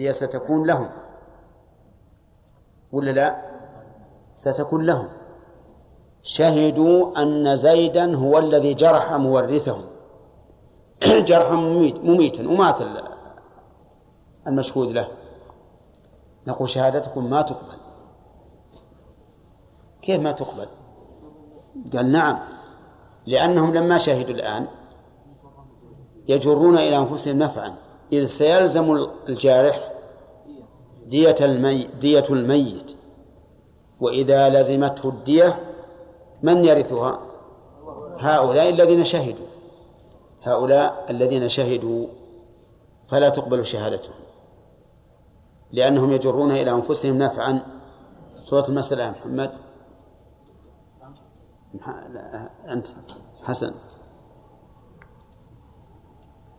الدية ستكون لهم. ولا لا؟ ستكون لهم. شهدوا أن زيدا هو الذي جرح مورثهم. جرحا مميت مميتا ومات المشهود له. نقول شهادتكم ما تقبل. كيف ما تقبل؟ قال نعم لأنهم لما شهدوا الآن يجرون إلى أنفسهم نفعا. إذ سيلزم الجارح دية المي دية الميت. وإذا لزمته الدية من يرثها؟ هؤلاء الذين شهدوا. هؤلاء الذين شهدوا فلا تقبل شهادتهم لأنهم يجرون إلى أنفسهم نفعا. سورة المسألة يا محمد. أنت حسن.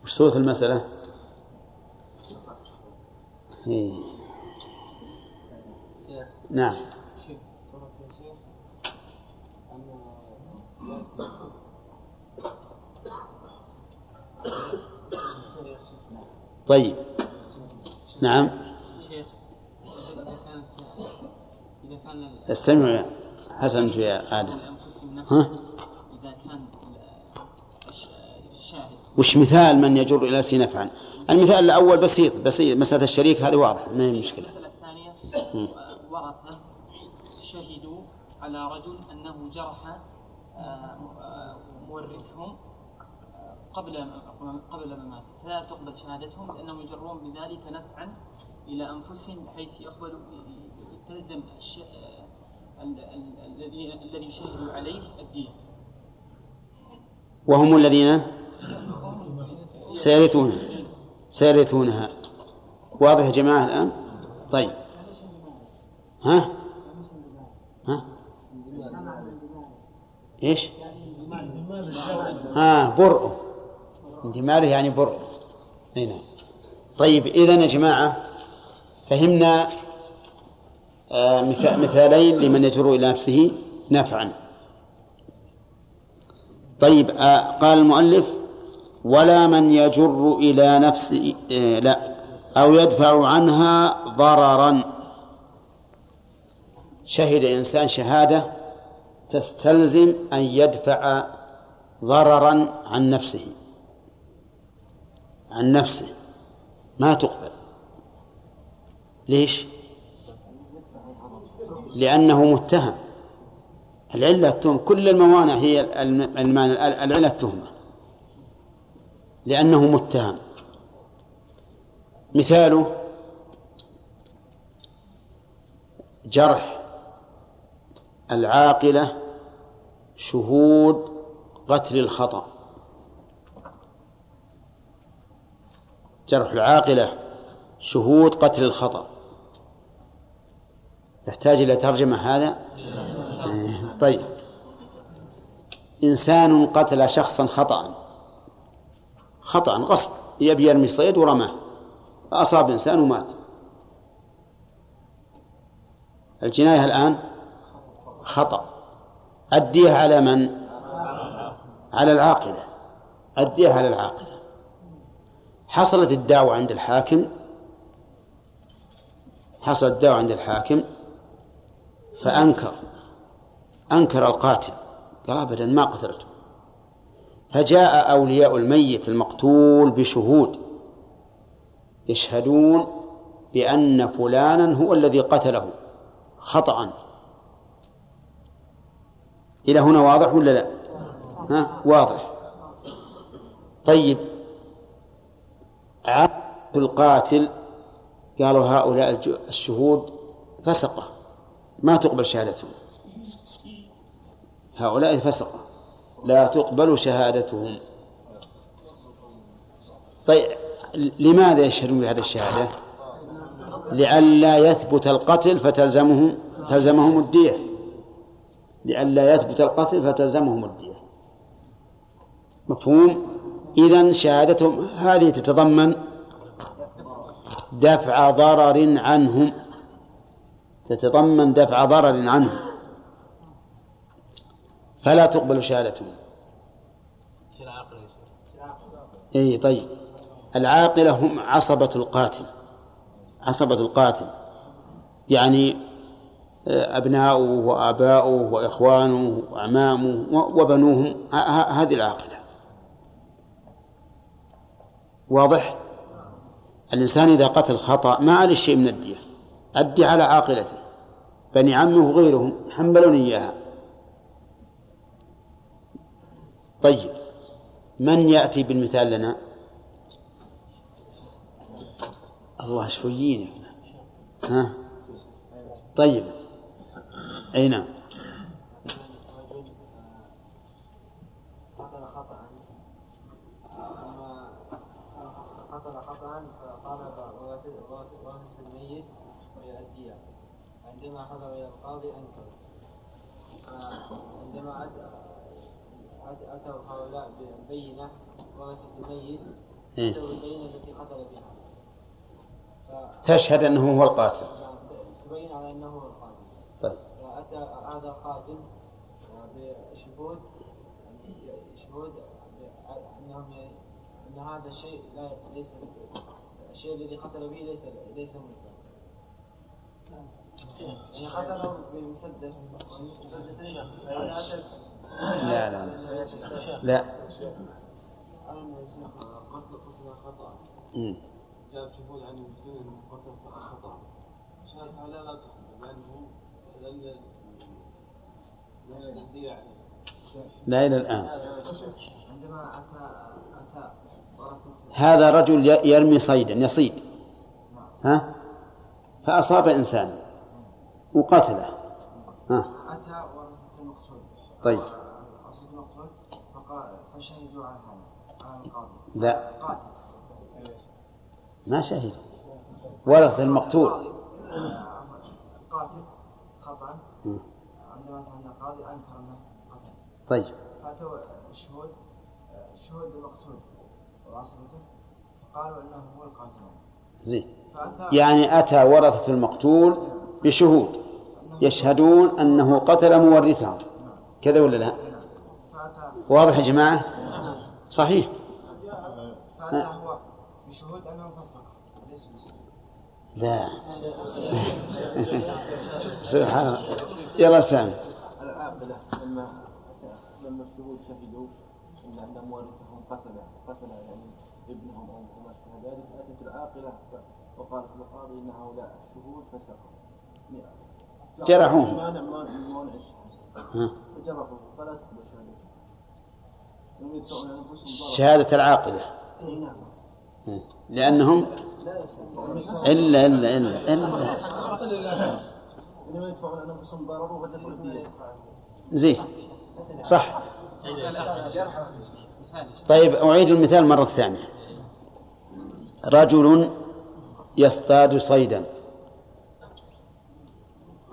وش سورة المسألة؟ نعم. طيب. نعم. شيخ إذا كان استمع حسن يا آدم ها؟ إذا كان الشاهد وش مثال من يجر إلى نفسه نفعا؟ المثال الأول بسيط بسيط مسألة الشريك هذه واضحة ما هي مشكلة. المسألة الثانية شهدوا على رجل أنه جرح آه، مورثهم آه، قبل قبل مماته فلا تقبل شهادتهم لأنهم يجرون بذلك نفعا إلى أنفسهم بحيث يقبلوا تلزم آه، الذي الذي شهدوا عليه الدين. وهم الذين سيرثونها سيرثونها. واضح يا جماعة الآن؟ طيب. ها؟ إيش؟ ها برء. انتماله يعني برء. أي نعم. طيب اذا يا جماعة فهمنا آه، مثالين لمن يجر إلى نفسه نفعا. طيب آه، قال المؤلف ولا من يجر إلى نفسه آه، لا أو يدفع عنها ضررا. شهد انسان شهادة تستلزم أن يدفع ضررا عن نفسه. عن نفسه. ما تقبل. ليش؟ لأنه متهم. العلة التهم كل الموانع هي العلة التهمة. لأنه متهم. مثاله جرح العاقلة شهود قتل الخطأ. جرح العاقلة شهود قتل الخطأ. يحتاج إلى ترجمة هذا؟ طيب. إنسان قتل شخصا خطأ خطأ غصب. يبي يرمي صيد ورماه. فأصاب إنسان ومات. الجناية الآن خطأ. أديها على من؟ على العاقلة. أديها على العاقلة. حصلت الدعوة عند الحاكم؟ حصلت الدعوة عند الحاكم؟ فأنكر. أنكر القاتل. قال أبدا ما قتلته. فجاء أولياء الميت المقتول بشهود. يشهدون بأن فلانا هو الذي قتله. خطأ. إلى هنا واضح ولا لا؟ ها؟ واضح. طيب. عبد القاتل قالوا هؤلاء الشهود فسقة. ما تقبل شهادتهم. هؤلاء فسقة. لا تقبل شهادتهم. طيب لماذا يشهدون بهذه الشهادة؟ لئلا يثبت القتل فتلزمهم تلزمهم الدية. لئلا يثبت القتل فتلزمهم الدية. مفهوم؟ إذن شهادتهم هذه تتضمن دفع ضرر عنهم. تتضمن دفع ضرر عنهم. فلا تقبل شهادتهم. إي طيب. العاقلة هم عصبة القاتل. عصبة القاتل. يعني أبناؤه وآباؤه وإخوانه وأعمامه وبنوهم. هذه العاقلة. واضح؟ الإنسان إذا قتل خطأ ما عليه شيء من الدية. أدي على عاقلته. بني عمه وغيرهم حملون إياها. طيب من يأتي بالمثال لنا؟ الله شويين. ها؟ طيب أي نعم قتل خطأ قتل خطأ فطالب ورثة الميت ويؤديها عندما حضر إلى القاضي أنكر. عندما أتوا هؤلاء بالبينة ورثة الميت إيه. أتوا بالبينة التي قتل بها. تشهد أنه هو القاتل. تبين على أنه هو القاتل هذا القاتل بشهود شهود أنهم أن هذا الشيء لا ليس الشيء الذي قتل به ليس ليس ملكا. يعني قتله بمسدس. مسدس لا لا. لا. قتل قتل خطأ. جاب شهود عن المسلمين قتل خطأ. شهادة على لا تحمل لأنه لأن لا إلى الآن. هذا رجل يرمي صيدا يصيد. ها؟ فأصاب إنسانا وقتله. ها؟ أتى المقتول. طيب. المقتول فقال فشهدوا على هذا على القاضي. لا. ما شهد. ورث المقتول. قاتل خطأ. القاضي أنكر أنه قتل طيب. فأتوا الشهود شهود المقتول وعصبته قالوا أنه هو القاتل زين. يعني أتى ورثة المقتول بشهود. يشهدون أنه قتل مورثهم كذا ولا لا؟ واضح يا جماعة؟ صحيح. فأتى هو بشهود أنه فسق. لا. سبحان الله. يلا سامي. العاقلة لما لما الشهود شهدوا ان أن مورثهم قتل قتل يعني ابنهم أو ما شابه ذلك اتت العاقلة ف- وقالت للقاضي إن هؤلاء الشهود فسقوا. جرحوهم. مانع مانع من ها. فجرحوا فلا تقبل شهادته لم يدفعون عن أنفسهم ضررا. شهادة العاقلة. إي نعم. لأنهم إلا إلا إلا إلا. لم زين صح. طيب أعيد المثال مرة ثانية. رجل يصطاد صيدا.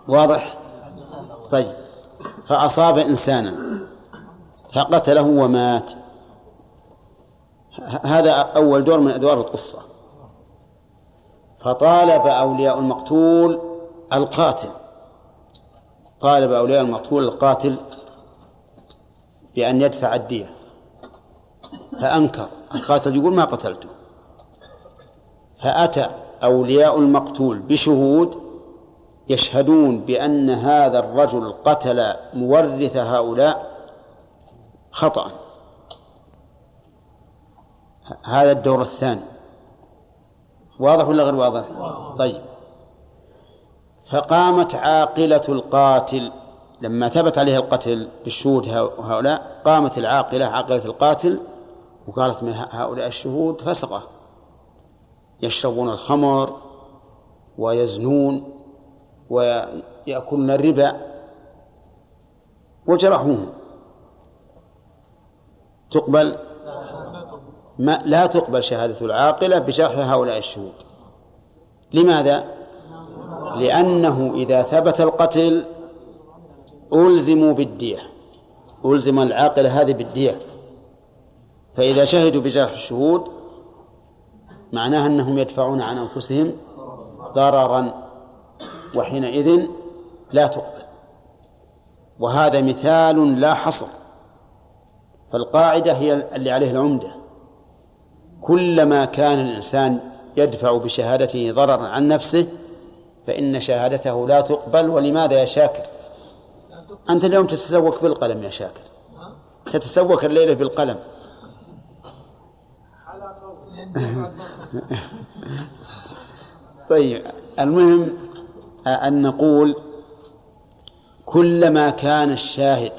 واضح؟ طيب. فأصاب إنسانا. فقتله ومات. هذا أول دور من أدوار القصة. فطالب أولياء المقتول القاتل. طالب أولياء المقتول القاتل بأن يدفع الدية فأنكر. القاتل يقول ما قتلته. فأتى أولياء المقتول بشهود يشهدون بأن هذا الرجل قتل مورث هؤلاء خطأ. هذا الدور الثاني. واضح ولا غير واضح؟ طيب. فقامت عاقلة القاتل. لما ثبت عليه القتل بالشهود هؤلاء قامت العاقلة عاقلة القاتل وقالت من هؤلاء الشهود فسقة. يشربون الخمر ويزنون ويأكلون الربا وجرحوهم. تقبل؟ ما لا تقبل شهادة العاقلة بجرح هؤلاء الشهود. لماذا؟ لأنه إذا ثبت القتل ألزموا بالدية ألزم العاقلة هذه بالدية. فإذا شهدوا بجرح الشهود معناها أنهم يدفعون عن أنفسهم ضررا وحينئذ لا تقبل. وهذا مثال لا حصر. فالقاعدة هي اللي عليه العمدة. كلما كان الإنسان يدفع بشهادته ضررا عن نفسه فإن شهادته لا تقبل ولماذا يا شاكر؟ أنت اليوم تتسوق بالقلم يا شاكر. تتسوق الليلة بالقلم. طيب المهم أن نقول كلما كان الشاهد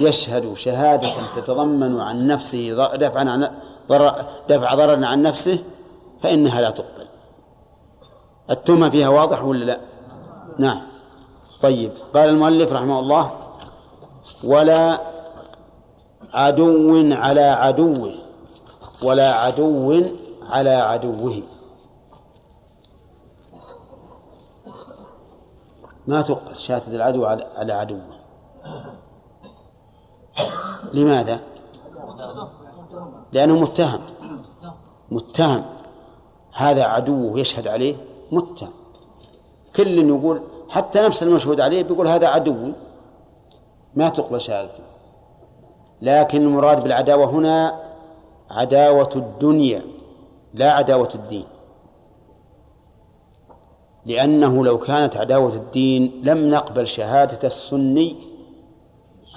يشهد شهادة تتضمن عن نفسه دفعا عن دفع ضرر عن نفسه فإنها لا تقبل. التهمة فيها واضح ولا لا؟ نعم. طيب. قال المؤلف رحمه الله ولا عدو على عدوه ولا عدو على عدوه. ما تقبل شهادة العدو على عدوه. لماذا؟ لأنه متهم. متهم. هذا عدوه يشهد عليه؟ متهم كل يقول حتى نفس المشهود عليه بيقول هذا عدو. ما تقبل شهادته. لكن المراد بالعداوة هنا عداوة الدنيا لا عداوة الدين. لأنه لو كانت عداوة الدين لم نقبل شهادة السني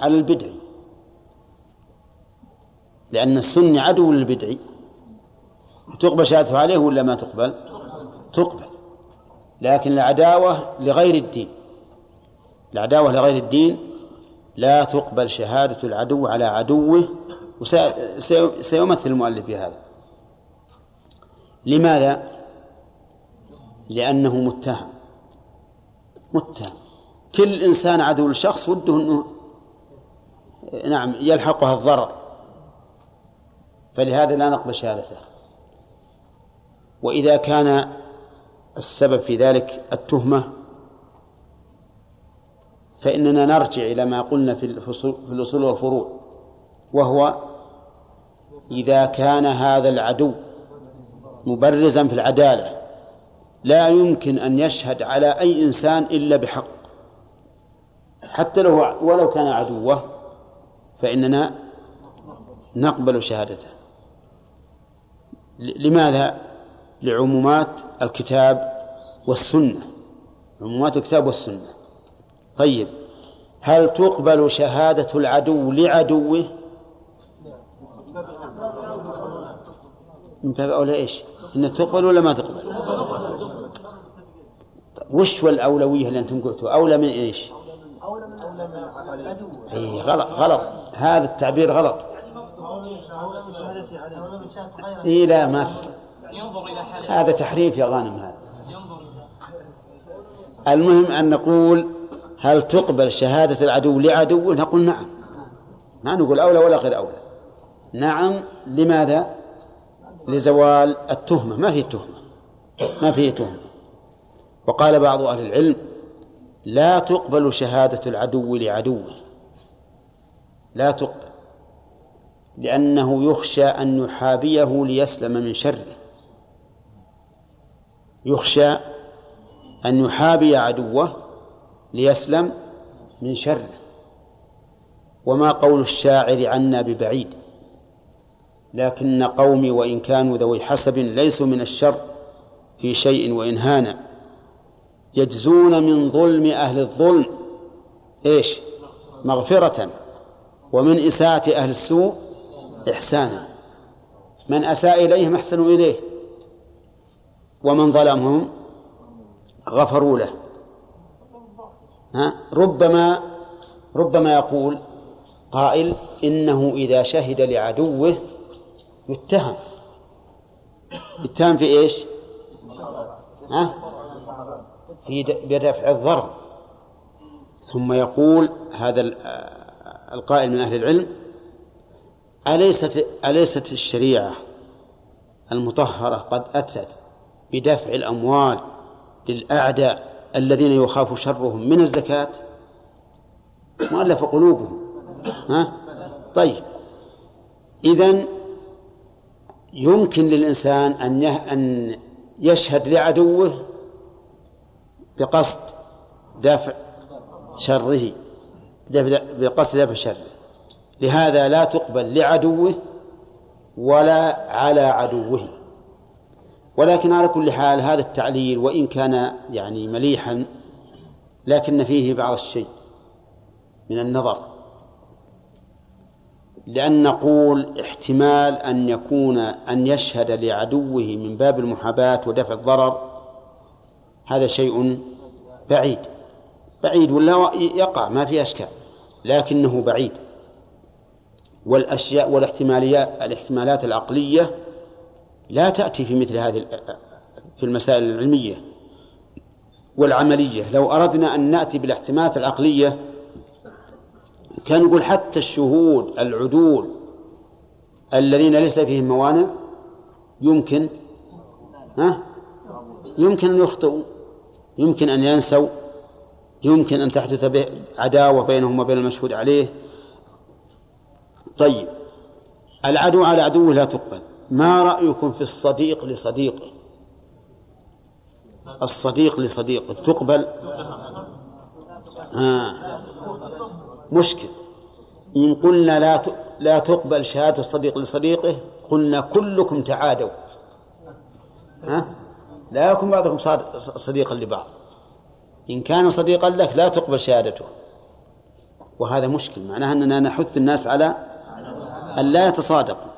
على البدعي لأن السني عدو للبدعي تقبل شهادته عليه ولا ما تقبل؟ تقبل. لكن العداوة لغير الدين. العداوة لغير الدين لا تقبل شهادة العدو على عدوه وسيمثل المؤلف بهذا لماذا؟ لأنه متهم. متهم. كل إنسان عدو لشخص وده أنه نعم يلحقها الضرر. فلهذا لا نقبل شهادته. وإذا كان السبب في ذلك التهمة. فإننا نرجع إلى ما قلنا في الأصول والفروع وهو إذا كان هذا العدو مبرزا في العدالة لا يمكن أن يشهد على أي إنسان إلا بحق. حتى لو ولو كان عدوه فإننا نقبل شهادته. لماذا؟ لعمومات الكتاب والسنة. عمومات الكتاب والسنة. طيب هل تقبل شهادة العدو لعدوه؟ من باب أولى إيش؟ إن تقبل ولا ما تقبل؟ وش والأولوية اللي أنتم قلتوا؟ أولى من إيش؟ أي غلط غلط. هذا التعبير غلط. إيه لا ما هذا تحريف يا غانم هذا. المهم أن نقول هل تقبل شهادة العدو لعدوه نقول نعم. ما نقول أولى ولا غير أولى. نعم لماذا؟ لزوال التهمة. ما في تهمة ما فيه تهمة. وقال بعض أهل العلم لا تقبل شهادة العدو لعدوه. لا تقبل. لأنه يخشى أن يحابيه ليسلم من شره. يخشى أن يحابي عدوه ليسلم من شره وما قول الشاعر عنا ببعيد. لكن قومي وإن كانوا ذوي حسب ليسوا من الشر في شيء وإن هانا. يجزون من ظلم أهل الظلم. إيش؟ مغفرة. ومن إساءة أهل السوء إحسانا. من أساء إليهم أحسنوا إليه. ومن ظلمهم غفروا له. ها؟ ربما ربما يقول قائل إنه إذا شهد لعدوه يتهم. يتهم في إيش؟ ها؟ في بدفع الضرر. ثم يقول هذا القائل من أهل العلم أليست أليست الشريعة المطهرة قد أتت بدفع الأموال للأعداء الذين يخاف شرهم من الزكاة؟ مؤلف قلوبهم. ها؟ طيب. إذن يمكن للإنسان أن أن يشهد لعدوه بقصد دفع شره بقصد دفع شره. لهذا لا تقبل لعدوه ولا على عدوه. ولكن على كل حال هذا التعليل وإن كان يعني مليحا لكن فيه بعض الشيء من النظر. لأن نقول احتمال أن يكون أن يشهد لعدوه من باب المحاباة ودفع الضرر هذا شيء بعيد. بعيد ولا يقع ما في أشكال لكنه بعيد. والأشياء والاحتماليات الاحتمالات العقلية لا تأتي في مثل هذه في المسائل العلمية والعملية. لو أردنا أن نأتي بالاحتمالات العقلية كان نقول حتى الشهود العدول الذين ليس فيهم موانع يمكن ها؟ يمكن أن يخطئوا يمكن أن ينسوا يمكن أن تحدث عداوة بينهم وبين المشهود عليه. طيب العدو على عدوه لا تقبل. ما رأيكم في الصديق لصديقه؟ الصديق لصديقه تقبل؟ آه. مشكل. إن قلنا لا لا تقبل شهادة الصديق لصديقه قلنا كلكم تعادوا. ها؟ لا يكون بعضكم صديقا لبعض. إن كان صديقا لك لا تقبل شهادته. وهذا مشكل. معناه أننا نحث الناس على أن لا يتصادقوا.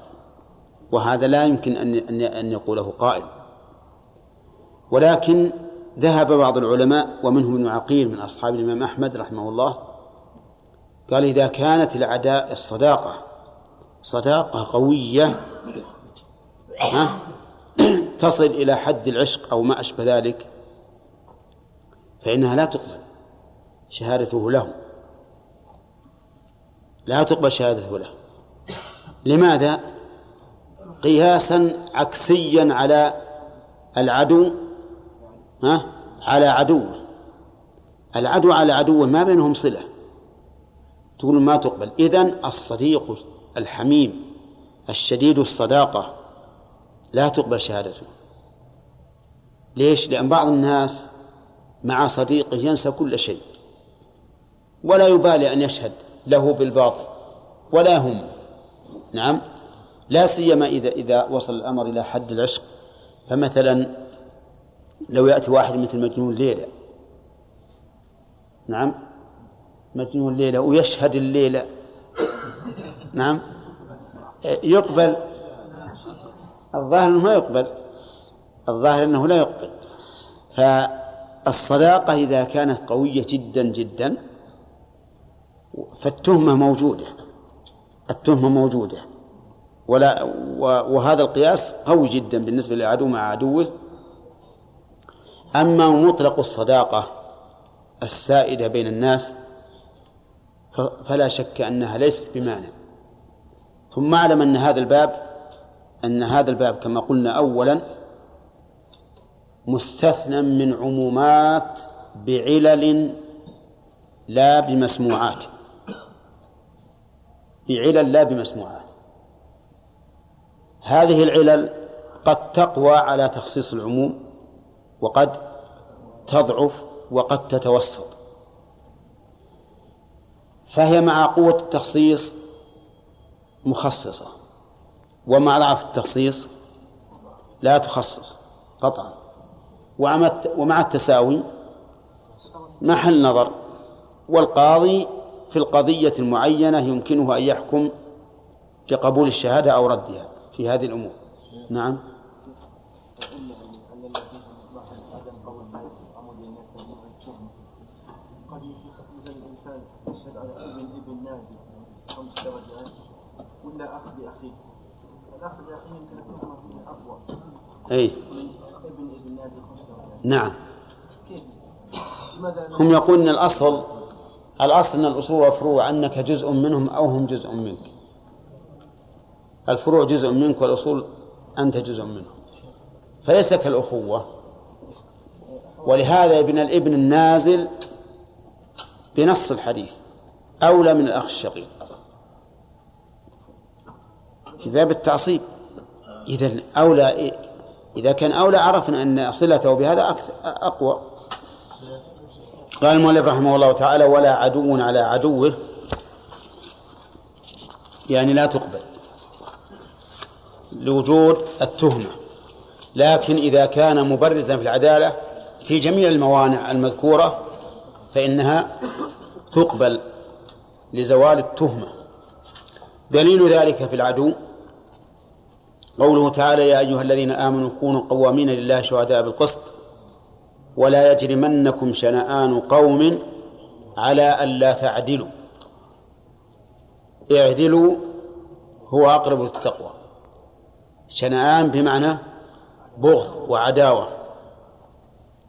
وهذا لا يمكن أن أن يقوله قائل. ولكن ذهب بعض العلماء ومنهم ابن عقيل من أصحاب الإمام أحمد رحمه الله قال إذا كانت العداء الصداقة صداقة قوية ها تصل إلى حد العشق أو ما أشبه ذلك فإنها لا تقبل شهادته له. لا تقبل شهادته له. لماذا؟ قياسا عكسيا على العدو ها؟ على عدوه العدو على عدوه ما بينهم صلة. تقول ما تقبل. إذن الصديق الحميم الشديد الصداقة لا تقبل شهادته. ليش؟ لأن بعض الناس مع صديقه ينسى كل شيء. ولا يبالي أن يشهد له بالباطل ولا هم. نعم؟ لا سيما إذا إذا وصل الأمر إلى حد العشق. فمثلا لو يأتي واحد مثل مجنون ليلى نعم مجنون ليلى ويشهد الليلة نعم يقبل. الظاهر أنه ما يقبل الظاهر أنه لا يقبل. فالصداقة إذا كانت قوية جدا جدا فالتهمة موجودة التهمة موجودة. ولا وهذا القياس قوي جدا بالنسبة للعدو مع عدوه. أما مطلق الصداقة السائدة بين الناس فلا شك أنها ليست بمانع ثم اعلم أن هذا الباب أن هذا الباب كما قلنا أولا مستثنى من عمومات بعلل لا بمسموعات. بعلل لا بمسموعات. هذه العلل قد تقوى على تخصيص العموم وقد تضعف وقد تتوسط. فهي مع قوة التخصيص مخصصة ومع ضعف التخصيص لا تخصص قطعا. ومع التساوي محل نظر والقاضي في القضية المعينة يمكنه أن يحكم بقبول الشهادة أو ردها. في هذه الأمور. نعم. ولا اخ باخيه الاخ باخيه يمكن يكون اقوى أي. ابن ابن نازل نعم. كيف؟ هم يقولون إن الاصل الأصل إن الأصول والفروع أنك جزء منهم أو هم جزء منك. الفروع جزء منك والأصول أنت جزء منهم فليس كالأخوة. ولهذا ابن الابن النازل بنص الحديث. أولى من الأخ الشقيق. في باب التعصيب. إذا أولى إذا كان أولى عرفنا أن صلته بهذا أقوى. قال المؤلف رحمه الله تعالى ولا عدو على عدوه. يعني لا تقبل. لوجود التهمة. لكن إذا كان مبرزا في العدالة في جميع الموانع المذكورة فإنها تقبل لزوال التهمة. دليل ذلك في العدو. قوله تعالى يا أيها الذين آمنوا كونوا قوامين لله شهداء بالقسط ولا يجرمنكم شنآن قوم على ألا تعدلوا. اعدلوا هو أقرب للتقوى. شنآن بمعنى بغض وعداوة.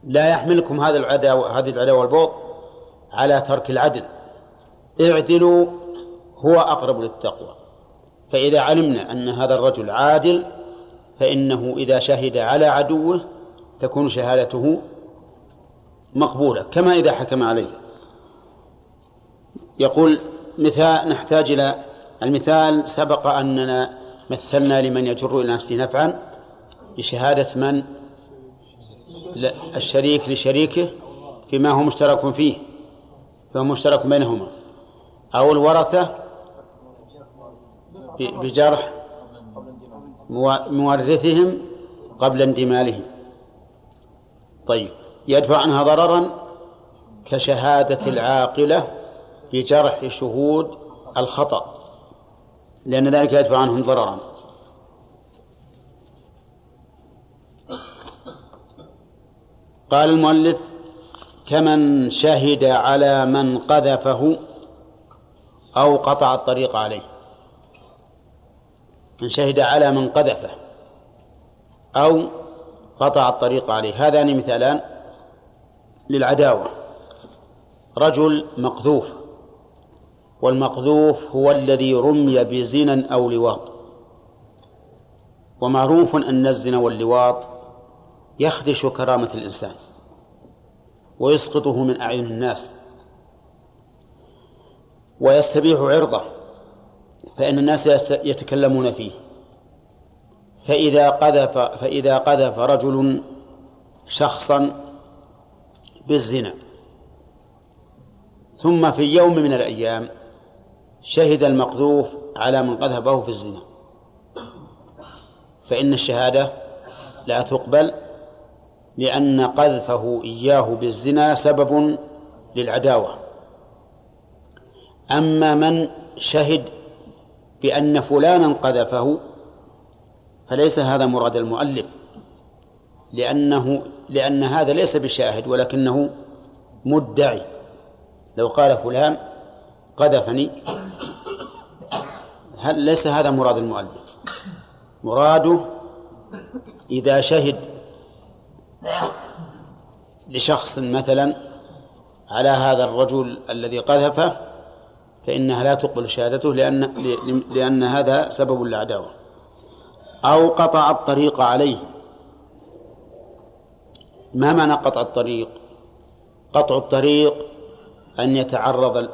لا يحملكم هذا العداوة هذه العداوة والبغض على ترك العدل. اعدلوا هو أقرب للتقوى. فإذا علمنا أن هذا الرجل عادل فإنه إذا شهد على عدوه تكون شهادته مقبولة كما إذا حكم عليه. يقول مثال نحتاج إلى المثال سبق أننا مثلنا لمن يجر إلى نفسه نفعا بشهادة من الشريك لشريكه فيما هو مشترك فيه فهو مشترك بينهما أو الورثة بجرح مورثهم قبل اندمالهم طيب يدفع عنها ضررا كشهادة العاقلة بجرح شهود الخطأ لأن ذلك يدفع عنهم ضررا. قال المؤلف كمن شهد على من قذفه أو قطع الطريق عليه. من شهد على من قذفه أو قطع الطريق عليه. هذان مثالان للعداوة. رجل مقذوف. والمقذوف هو الذي رمي بزنا أو لواط. ومعروف أن الزنا واللواط يخدش كرامة الإنسان ويسقطه من أعين الناس ويستبيح عرضه فإن الناس يتكلمون فيه. فإذا قذف فإذا قذف رجل شخصا بالزنا ثم في يوم من الأيام شهد المقذوف على من قذفه في الزنا. فإن الشهادة لا تقبل لأن قذفه إياه بالزنا سبب للعداوة. أما من شهد بأن فلانا قذفه فليس هذا مراد المؤلف لأنه لأن هذا ليس بشاهد ولكنه مدعي. لو قال فلان قذفني هل ليس هذا مراد المؤلف؟ مراده إذا شهد لشخص مثلا على هذا الرجل الذي قذفه فإنها لا تقبل شهادته لأن لأن هذا سبب للعداوة أو قطع الطريق عليه. ما معنى قطع الطريق؟ قطع الطريق أن يتعرض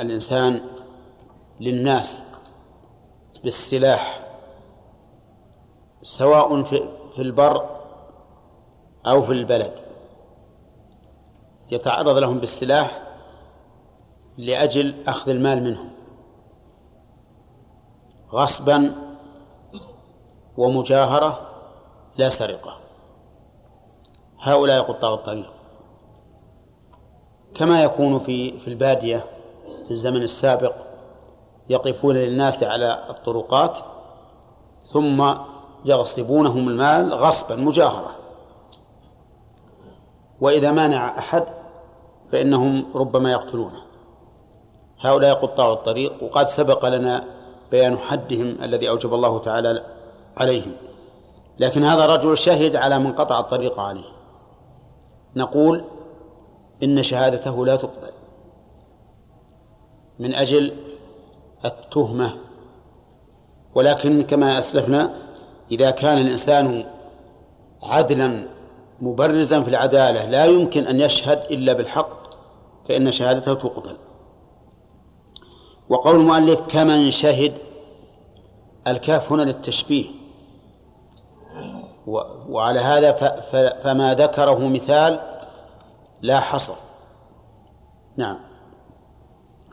الإنسان للناس. بالسلاح سواء في البر أو في البلد. يتعرض لهم بالسلاح لأجل أخذ المال منهم. غصبا ومجاهرة لا سرقة. هؤلاء قطاع الطريق. كما يكون في في البادية في الزمن السابق يقفون للناس على الطرقات ثم يغصبونهم المال غصبا مجاهرة. وإذا مانع أحد فإنهم ربما يقتلونه. هؤلاء قطاع الطريق وقد سبق لنا بيان حدهم الذي أوجب الله تعالى عليهم. لكن هذا رجل شهد على من قطع الطريق عليه. نقول إن شهادته لا تقبل. من أجل التهمة. ولكن كما أسلفنا إذا كان الإنسان عدلا مبرزا في العدالة لا يمكن أن يشهد إلا بالحق فإن شهادته تقبل. وقول المؤلف كمن شهد. الكاف هنا للتشبيه. وعلى هذا فما ذكره مثال لا حصر. نعم.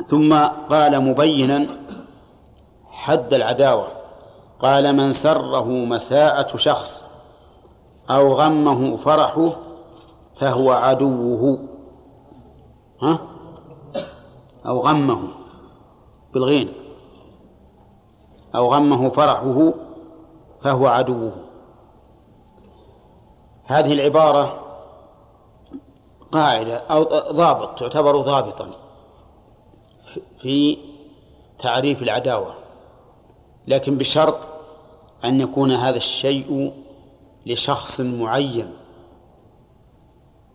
ثم قال مبينا حد العداوة. قال من سره مساءة شخص أو غمه فرحه فهو عدوه. ها؟ أو غمه بالغين. أو غمه فرحه فهو عدوه. هذه العبارة قاعدة أو ضابط تعتبر ضابطا. في تعريف العداوة لكن بشرط أن يكون هذا الشيء لشخص معين.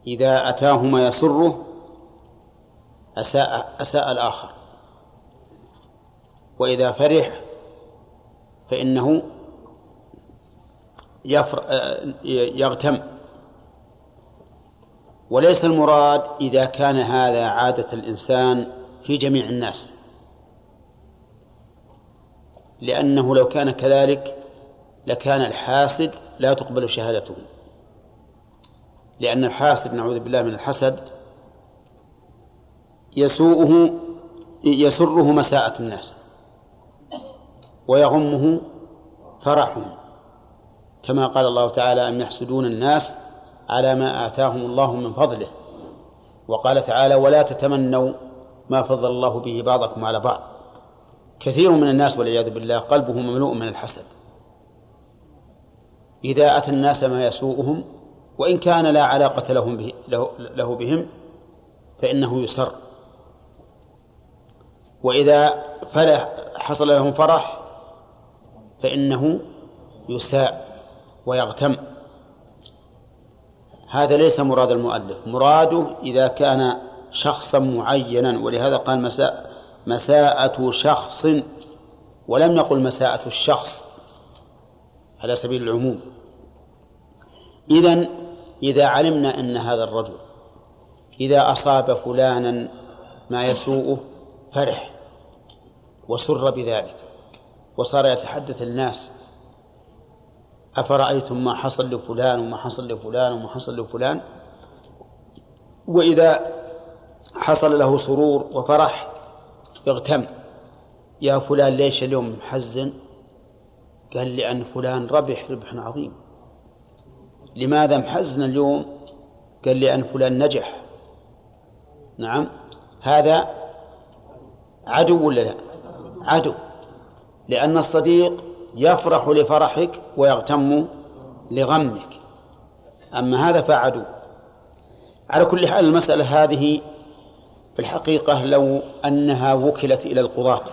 إذا أتاه ما يسره أساء أساء الآخر. وإذا فرح فإنه يفر يغتم. وليس المراد إذا كان هذا عادة الإنسان في جميع الناس. لأنه لو كان كذلك لكان الحاسد لا تقبل شهادته. لأن الحاسد نعوذ بالله من الحسد يسوءه يسره مساءة الناس ويغمه فرحهم. كما قال الله تعالى أم يحسدون الناس على ما آتاهم الله من فضله. وقال تعالى ولا تتمنوا ما فضل الله به بعضكم على بعض. كثير من الناس والعياذ بالله قلبه مملوء من الحسد. إذا أتى الناس ما يسوءهم وإن كان لا علاقة لهم به له, له بهم فإنه يسر. وإذا فرح حصل لهم فرح فإنه يساء ويغتم. هذا ليس مراد المؤلف مراده إذا كان شخصا معينا ولهذا قال مساء مساءة شخص ولم يقل مساءة الشخص على سبيل العموم. إذن إذا علمنا أن هذا الرجل إذا أصاب فلانا ما يسوءه فرح وسر بذلك وصار يتحدث الناس أفرأيتم ما حصل لفلان وما حصل لفلان وما حصل لفلان؟ وإذا حصل له سرور وفرح اغتم. يا فلان ليش اليوم محزن؟ قال لأن فلان ربح ربح عظيم. لماذا محزن اليوم؟ قال لأن فلان نجح. نعم. هذا عدو ولا لا؟ عدو. لأن الصديق يفرح لفرحك ويغتم لغمك. أما هذا فعدو. على كل حال المسألة هذه في الحقيقة لو أنها وكلت إلى القضاة.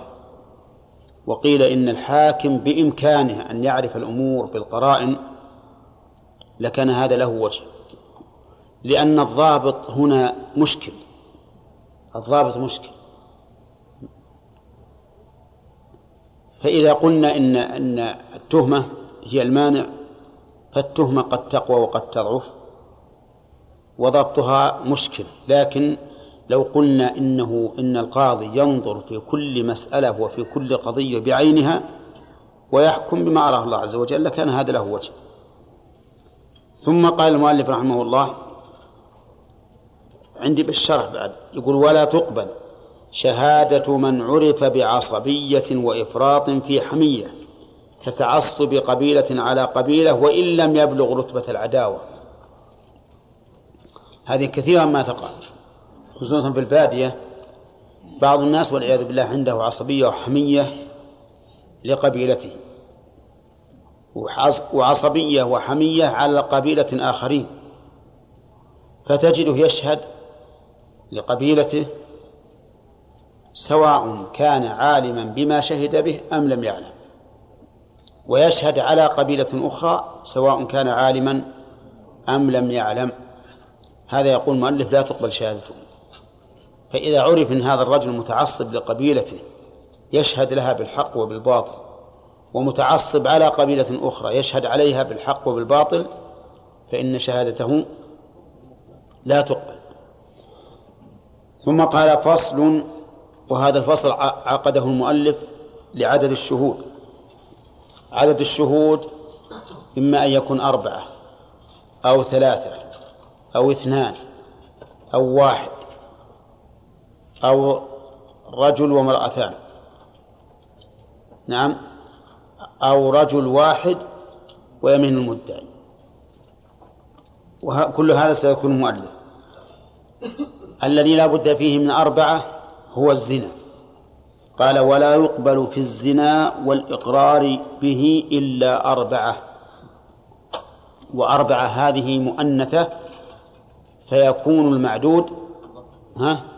وقيل إن الحاكم بإمكانه أن يعرف الأمور بالقرائن لكان هذا له وجه. لأن الضابط هنا مشكل. الضابط مشكل. فإذا قلنا إن أن التهمة هي المانع فالتهمة قد تقوى وقد تضعف وضبطها مشكل. لكن لو قلنا إنه إن القاضي ينظر في كل مسألة وفي كل قضية بعينها ويحكم بما أراه الله عز وجل لكان هذا له وجه. ثم قال المؤلف رحمه الله عندي بالشرح بعد يقول ولا تقبل شهادة من عرف بعصبية وإفراط في حمية كتعصب قبيلة على قبيلة وإن لم يبلغ رتبة العداوة. هذه كثيرا ما تقع خصوصا في البادية بعض الناس والعياذ بالله عنده عصبية وحمية لقبيلته وعصبية وحمية على قبيلة آخرين. فتجده يشهد لقبيلته سواء كان عالما بما شهد به أم لم يعلم. ويشهد على قبيلة أخرى سواء كان عالما أم لم يعلم. هذا يقول المؤلف لا تقبل شهادته. فإذا عرف أن هذا الرجل متعصب لقبيلته يشهد لها بالحق وبالباطل ومتعصب على قبيلة أخرى يشهد عليها بالحق وبالباطل فإن شهادته لا تقبل. ثم قال فصل وهذا الفصل عقده المؤلف لعدد الشهود. عدد الشهود إما أن يكون أربعة أو ثلاثة أو اثنان أو واحد. أو رجل وامرأتان. نعم. أو رجل واحد ويمين المدعي. وكل هذا سيكون مؤلف. الذي لا بد فيه من أربعة هو الزنا. قال ولا يقبل في الزنا والإقرار به إلا أربعة. وأربعة هذه مؤنثة فيكون المعدود ها؟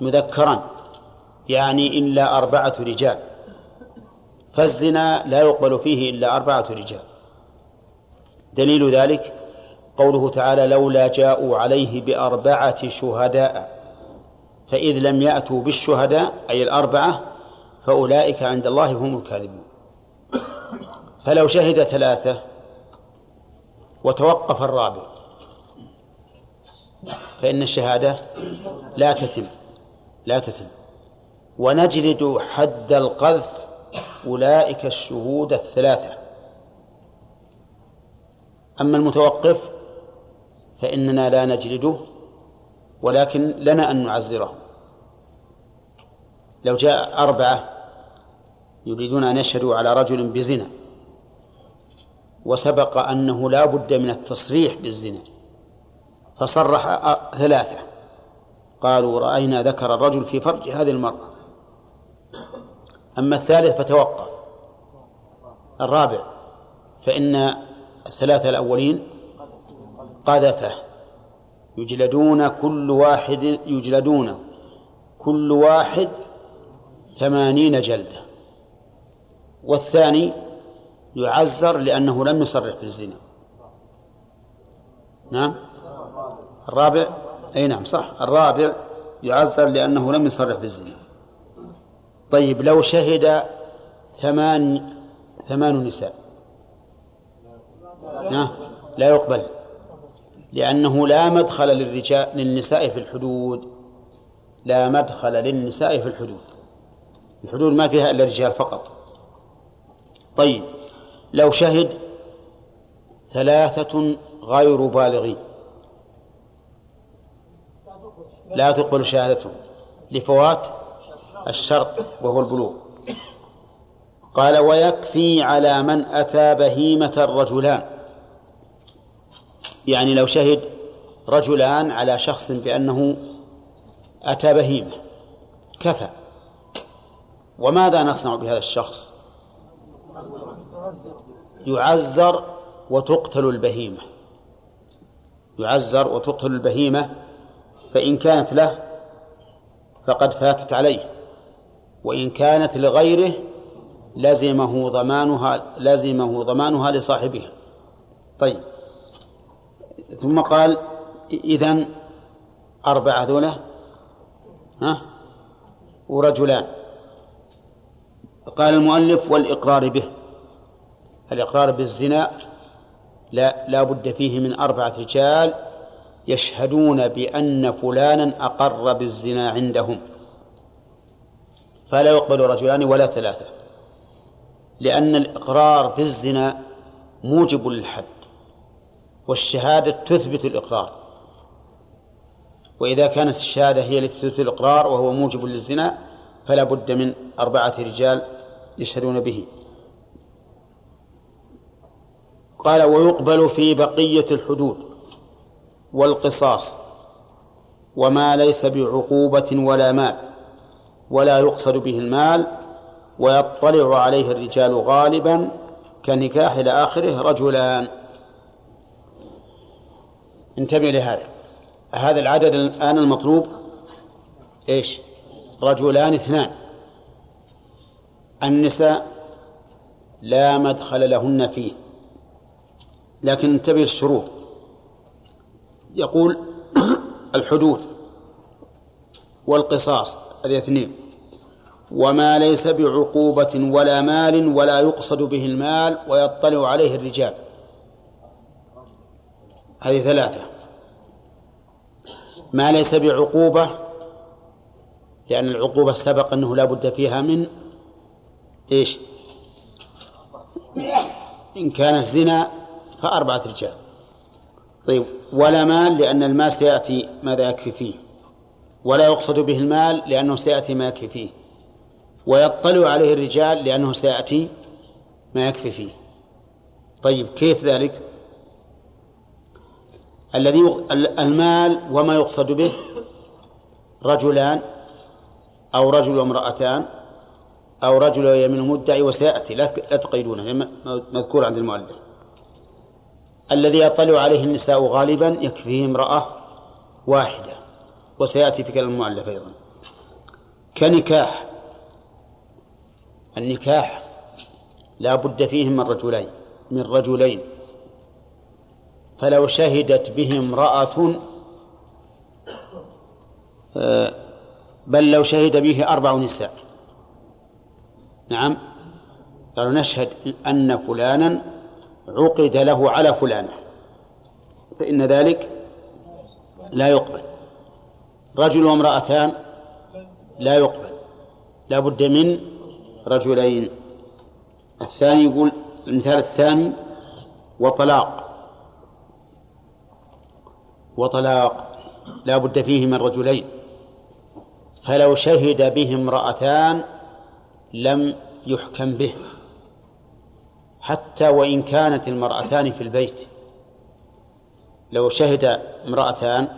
مذكرا يعني إلا أربعة رجال. فالزنا لا يقبل فيه إلا أربعة رجال. دليل ذلك قوله تعالى لولا جاءوا عليه بأربعة شهداء فإذ لم يأتوا بالشهداء أي الأربعة فأولئك عند الله هم الكاذبون. فلو شهد ثلاثة وتوقف الرابع فإن الشهادة لا تتم. لا تتم. ونجلد حد القذف أولئك الشهود الثلاثة. أما المتوقف فإننا لا نجلده ولكن لنا أن نعزره لو جاء أربعة يريدون أن يشهدوا على رجل بزنا وسبق أنه لا بد من التصريح بالزنا فصرح ثلاثة. قالوا رأينا ذكر الرجل في فرج هذه المرأة. أما الثالث فتوقع الرابع فإن الثلاثة الأولين قذفه. يجلدون كل واحد يجلدون كل واحد ثمانين جلدة. والثاني يعزر لأنه لم يصرح بالزنا. نعم؟ الرابع أي نعم صح. الرابع يعزر لأنه لم يصرح بالزنا. طيب لو شهد ثمان ثمان نساء. لا يقبل. لأنه لا مدخل للرجال للنساء في الحدود. لا مدخل للنساء في الحدود. الحدود ما فيها إلا الرجال فقط. طيب لو شهد ثلاثة غير بالغين. لا تقبل شهادتهم لفوات الشرط وهو البلوغ. قال ويكفي على من أتى بهيمة الرجلان. يعني لو شهد رجلان على شخص بأنه أتى بهيمة كفى. وماذا نصنع بهذا الشخص؟ يعزر وتقتل البهيمة. يعزر وتقتل البهيمة فإن كانت له فقد فاتت عليه وإن كانت لغيره لزمه ضمانها لزمه ضمانها لصاحبها. طيب. ثم قال إذن أربعة ذولا ها ورجلان. قال المؤلف والإقرار به. الإقرار بالزنا لا لا بد فيه من أربعة رجال يشهدون بأن فلانا أقر بالزنا عندهم. فلا يقبل رجلان ولا ثلاثة لأن الإقرار بالزنا موجب للحد والشهادة تثبت الإقرار. وإذا كانت الشهادة هي التي تثبت الإقرار وهو موجب للزنا فلا بد من أربعة رجال يشهدون به. قال ويقبل في بقية الحدود. والقصاص وما ليس بعقوبة ولا مال ولا يقصد به المال ويطلع عليه الرجال غالبا كنكاح إلى آخره رجلان. انتبه لهذا. هذا العدد الآن المطلوب إيش؟ رجلان اثنان. النساء لا مدخل لهن فيه. لكن انتبه الشروط يقول الحدود والقصاص هذه اثنين. وما ليس بعقوبة ولا مال ولا يقصد به المال ويطلع عليه الرجال. هذه ثلاثة. ما ليس بعقوبة لأن العقوبة سبق أنه لا بد فيها من إيش؟ إن كان الزنا فأربعة رجال. طيب ولا مال لأن المال سيأتي ماذا يكفي فيه. ولا يقصد به المال لأنه سيأتي ما يكفي فيه. ويطلع عليه الرجال لأنه سيأتي ما يكفي فيه. طيب كيف ذلك؟ الذي المال وما يقصد به رجلان أو رجل وامرأتان أو رجل ويمين مدعي وسيأتي. لا تقيدونه مذكور عند المؤلف. الذي يطلع عليه النساء غالبا يكفيه امرأة واحدة وسيأتي في كلام المؤلف أيضا. كنكاح النكاح لا بد فيه من رجلين من رجلين. فلو شهدت به امرأة آه، بل لو شهد به أربع نساء. نعم قالوا نشهد أن فلانا عقد له على فلانة. فإن ذلك لا يقبل. رجل وامرأتان لا يقبل. لا بد من رجلين. الثاني يقول المثال الثاني وطلاق. وطلاق. لا بد فيه من رجلين. فلو شهد به امرأتان لم يحكم به. حتى وإن كانت المرأتان في البيت لو شهد امرأتان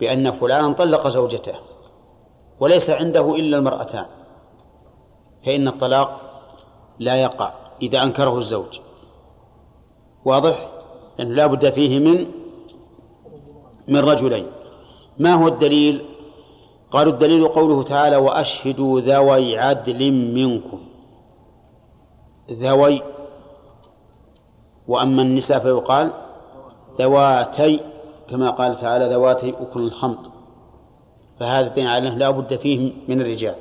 بأن فلانا طلق زوجته وليس عنده إلا المرأتان فإن الطلاق لا يقع إذا أنكره الزوج واضح؟ لأنه لا بد فيه من من رجلين ما هو الدليل؟ قالوا الدليل قوله تعالى وأشهدوا ذوي عدل منكم ذوي وأما النساء فيقال ذواتي كما قال تعالى ذواتي أكل الخمط. فهذا الدين على لا بد فيه من الرجال.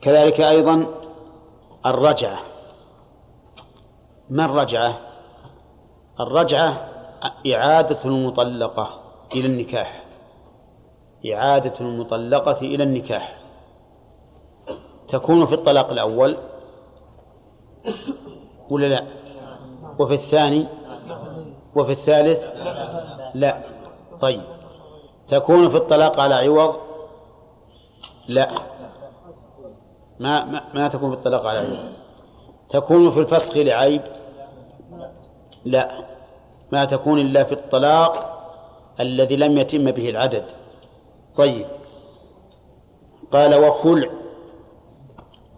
كذلك أيضا الرجعة. ما الرجعة؟ الرجعة إعادة المطلقة إلى النكاح. إعادة المطلقة إلى النكاح. تكون في الطلاق الأول ولا لا؟ وفي الثاني؟ وفي الثالث؟ لا. طيب. تكون في الطلاق على عوض؟ لا. ما ما, ما تكون في الطلاق على عوض. تكون في الفسخ لعيب؟ لا. ما تكون إلا في الطلاق الذي لم يتم به العدد. طيب. قال وخلع.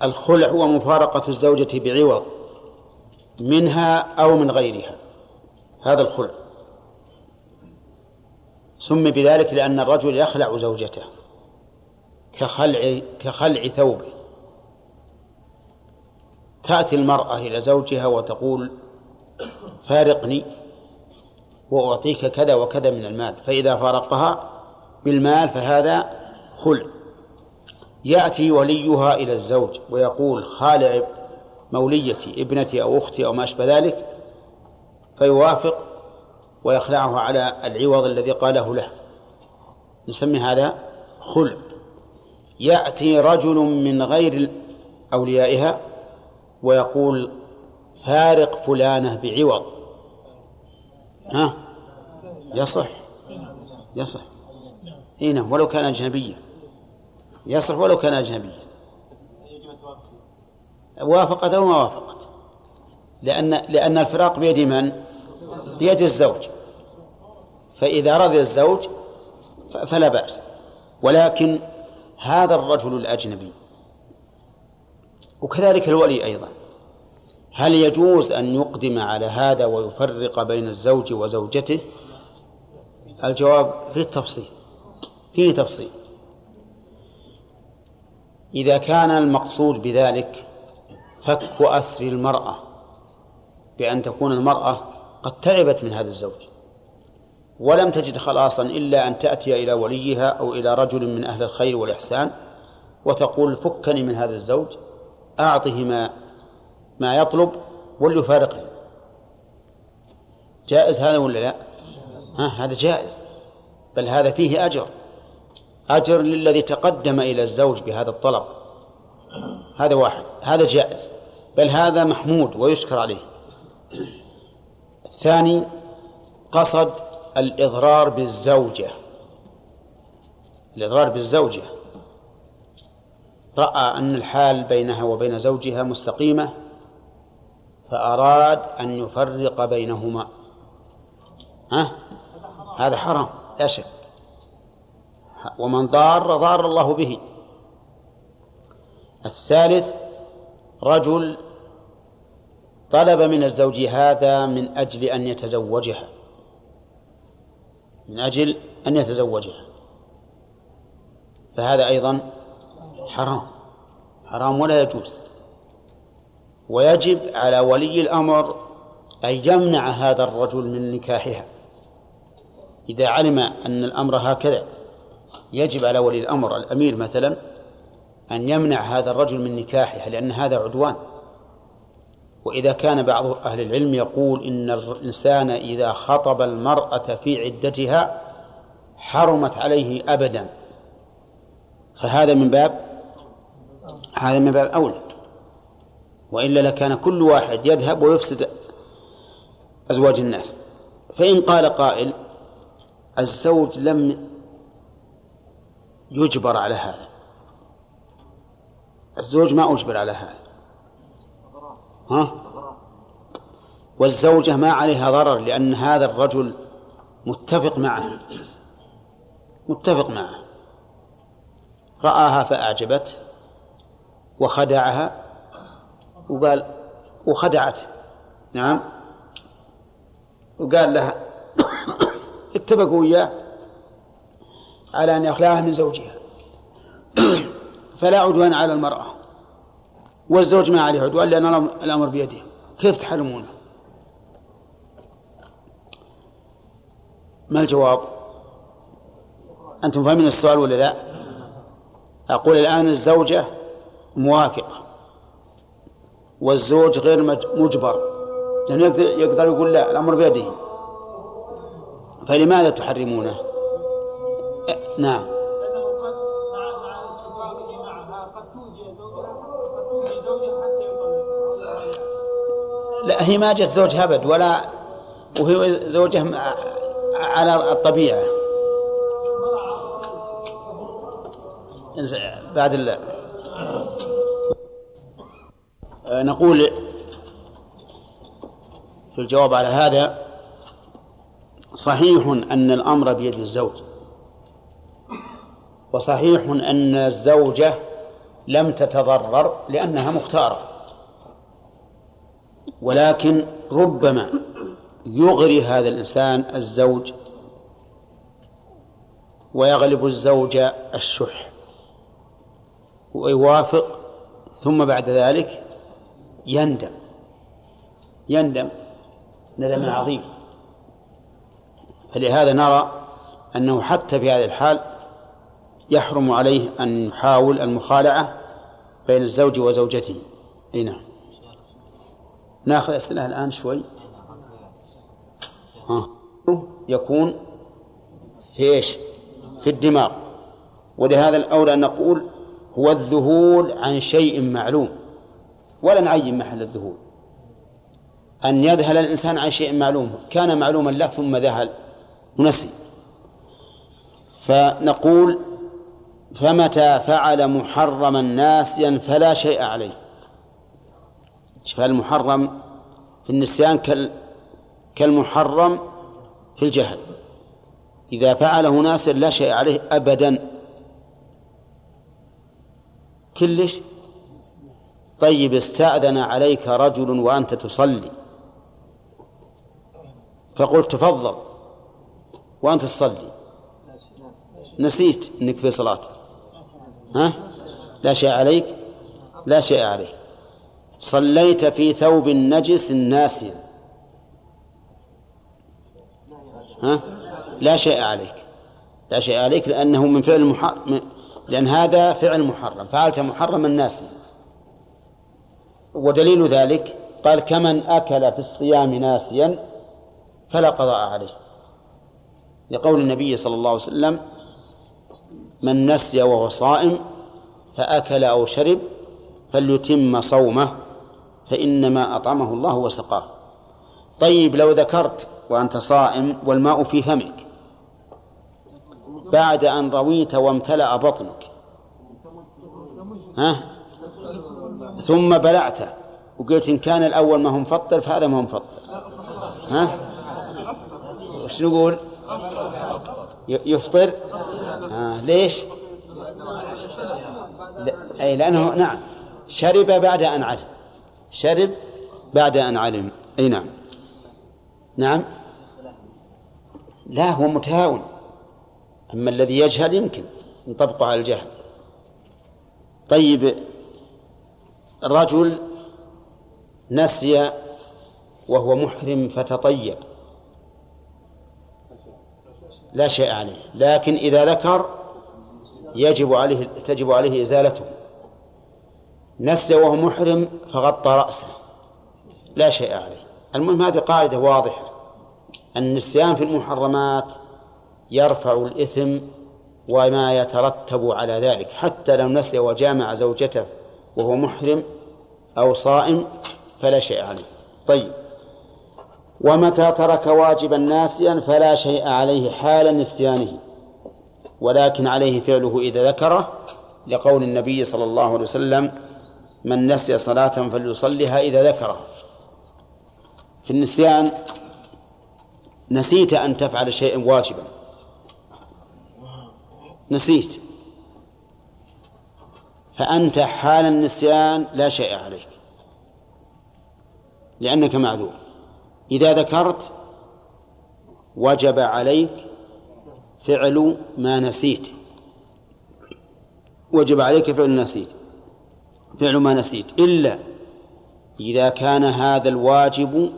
الخلع هو مفارقة الزوجة بعوض. منها أو من غيرها. هذا الخلع. سمي بذلك لأن الرجل يخلع زوجته كخلع كخلع ثوبه. تأتي المرأة إلى زوجها وتقول فارقني وأعطيك كذا وكذا من المال. فإذا فارقها بالمال فهذا خلع. يأتي وليها إلى الزوج ويقول خالع موليتي ابنتي أو أختي أو ما أشبه ذلك فيوافق ويخلعه على العوض الذي قاله له. نسمي هذا خلع. يأتي رجل من غير أوليائها ويقول فارق فلانة بعوض. ها؟ يصح. يصح. إي نعم ولو كان أجنبيا. يصح ولو كان أجنبيا. وافقت أو ما وافقت؟ لأن لأن الفراق بيد من؟ بيد الزوج. فإذا رضي الزوج فلا بأس. ولكن هذا الرجل الأجنبي وكذلك الولي أيضا هل يجوز أن يقدم على هذا ويفرق بين الزوج وزوجته؟ الجواب في التفصيل فيه تفصيل. إذا كان المقصود بذلك فك أسر المرأة بأن تكون المرأة قد تعبت من هذا الزوج. ولم تجد خلاصا إلا أن تأتي إلى وليها أو إلى رجل من أهل الخير والإحسان وتقول فكني من هذا الزوج أعطه ما ما يطلب وليفارقه. جائز هذا ولا لا؟ ها هذا جائز بل هذا فيه أجر. أجر للذي تقدم إلى الزوج بهذا الطلب. هذا واحد هذا جائز. بل هذا محمود ويشكر عليه. الثاني قصد الإضرار بالزوجة. الإضرار بالزوجة. رأى أن الحال بينها وبين زوجها مستقيمة فأراد أن يفرق بينهما. ها؟ هذا حرام لا شك. ومن ضار ضار الله به. الثالث رجل طلب من الزوج هذا من أجل أن يتزوجها. من أجل أن يتزوجها. فهذا أيضا حرام. حرام ولا يجوز. ويجب على ولي الأمر أن يمنع هذا الرجل من نكاحها. إذا علم أن الأمر هكذا يجب على ولي الأمر الأمير مثلا أن يمنع هذا الرجل من نكاحها لأن هذا عدوان. وإذا كان بعض أهل العلم يقول إن الإنسان إذا خطب المرأة في عدتها حرمت عليه أبدا. فهذا من باب هذا من باب أولى. وإلا لكان كل واحد يذهب ويفسد أزواج الناس. فإن قال قائل الزوج لم يجبر على هذا. الزوج ما أجبر على هذا. ها؟ والزوجة ما عليها ضرر لأن هذا الرجل متفق معه. متفق معه. رآها فأعجبته وخدعها وقال وخدعته نعم. وقال لها اتفقوا وياه على أن يخلعها من زوجها. فلا عدوان على المرأة. والزوج ما عليه عدوان لأن الأمر بيده. كيف تحرمونه؟ ما الجواب؟ أنتم فاهمين السؤال ولا لا؟ أقول الآن الزوجة موافقة. والزوج غير مجبر. لأنه يقدر, يقدر يقول لا الأمر بيده. فلماذا تحرمونه؟ نعم. لا هي ما جت زوجها أبد ولا وهي زوجها على الطبيعة. بعد الله نقول في الجواب على هذا صحيح أن الأمر بيد الزوج. وصحيح أن الزوجة لم تتضرر لأنها مختارة. ولكن ربما يغري هذا الإنسان الزوج ويغلب الزوج الشح ويوافق ثم بعد ذلك يندم. يندم. ندما عظيم. فلهذا نرى أنه حتى في هذه الحال يحرم عليه أن يحاول المخالعة بين الزوج وزوجته. أي نعم. ناخذ أسئلة الآن شوي. ها. يكون في إيش؟ في الدماغ. ولهذا الأولى أن نقول هو الذهول عن شيء معلوم. ولا نعين محل الذهول. أن يذهل الإنسان عن شيء معلوم. كان معلوما له ثم ذهل. ونسي فنقول فمتى فعل محرما ناسيا فلا شيء عليه. فالمحرم في النسيان كالمحرم في الجهل. إذا فعله ناسيا لا شيء عليه أبدا. كلش؟ طيب استأذن عليك رجل وأنت تصلي. فقلت تفضل. وأنت تصلي. نسيت أنك في صلاة. ها؟ لا شيء عليك؟ لا شيء عليك. صليت في ثوب نجس ناسيا ها؟ لا شيء عليك. لا شيء عليك لأنه من فعل المحرم لأن هذا فعل محرم. فعلت محرما ناسيا. ودليل ذلك قال كمن أكل في الصيام ناسيا فلا قضاء عليه. لقول النبي صلى الله عليه وسلم من نسي وهو صائم فأكل أو شرب فليتم صومه. فإنما أطعمه الله وسقاه. طيب لو ذكرت وأنت صائم والماء في فمك بعد أن رويت وامتلأ بطنك ها؟ ثم بلعته وقلت إن كان الأول ما هو مفطر فهذا ما هو مفطر ها؟ وش نقول؟ يفطر؟ آه ليش؟ أي لأنه نعم شرب بعد أن علم شرب بعد أن علم. أي نعم. نعم. لا هو متهاون. أما الذي يجهل يمكن نطبقه على الجهل. طيب رجل نسي وهو محرم فتطيب لا شيء عليه. لكن إذا ذكر يجب عليه تجب عليه إزالته. نسي وهو محرم فغطى رأسه. لا شيء عليه. المهم هذه قاعدة واضحة. النسيان في المحرمات يرفع الإثم وما يترتب على ذلك. حتى لو نسي وجامع زوجته وهو محرم أو صائم فلا شيء عليه. طيب. ومتى ترك واجبا ناسيا فلا شيء عليه حال نسيانه ولكن عليه فعله إذا ذكره لقول النبي صلى الله عليه وسلم من نسي صلاة فليصلها إذا ذكره. في النسيان نسيت أن تفعل شيئا واجبا. نسيت. فأنت حال النسيان لا شيء عليك. لأنك معذور. إذا ذكرت وجب عليك فعل ما نسيت. وجب عليك فعل ما نسيت. فعل ما نسيت. إلا إذا كان هذا الواجب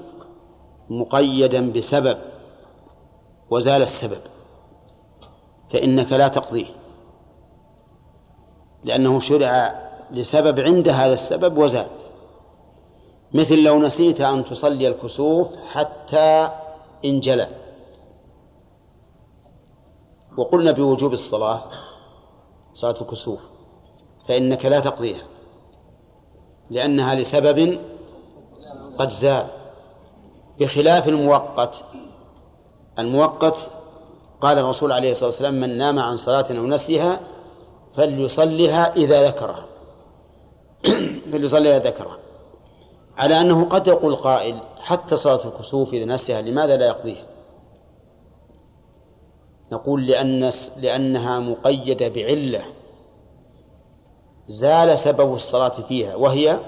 مقيدا بسبب وزال السبب فإنك لا تقضيه لأنه شرع لسبب عند هذا السبب وزال. مثل لو نسيت أن تصلي الكسوف حتى انجلى. وقلنا بوجوب الصلاة صلاة الكسوف فإنك لا تقضيها. لأنها لسبب قد زال بخلاف المؤقت. المؤقت قال الرسول عليه الصلاة والسلام من نام عن صلاة أو نسيها فليصلها إذا ذكرها. فليصليها إذا ذكرها. على أنه قد يقول قائل حتى صلاة الكسوف إذا نسيها لماذا لا يقضيها؟ نقول لأن لأنها مقيدة بعلة. زال سبب الصلاة فيها وهي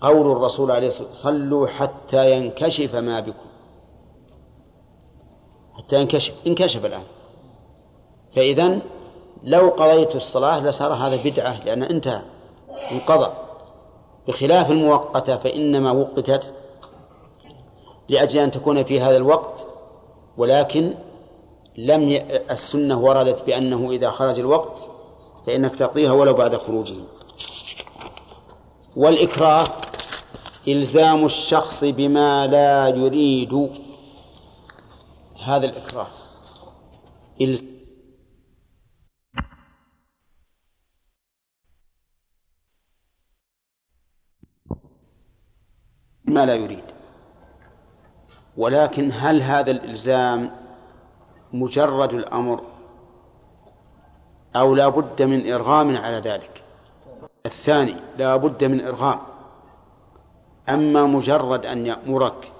قول الرسول عليه الصلاة والسلام صلوا حتى ينكشف ما بكم. حتى ينكشف انكشف الآن. فإذا لو قضيت الصلاة لصار هذا بدعة لأن انتهى انقضى. بخلاف المؤقتة فإنما وقتت لأجل أن تكون في هذا الوقت ولكن لم ي... السنة وردت بأنه إذا خرج الوقت فإنك تعطيها ولو بعد خروجه. والإكراه إلزام الشخص بما لا يريد. هذا الإكراه. ما لا يريد. ولكن هل هذا الإلزام مجرد الأمر أو لا بد من إرغام على ذلك. الثاني لا بد من إرغام. أما مجرد أن يأمرك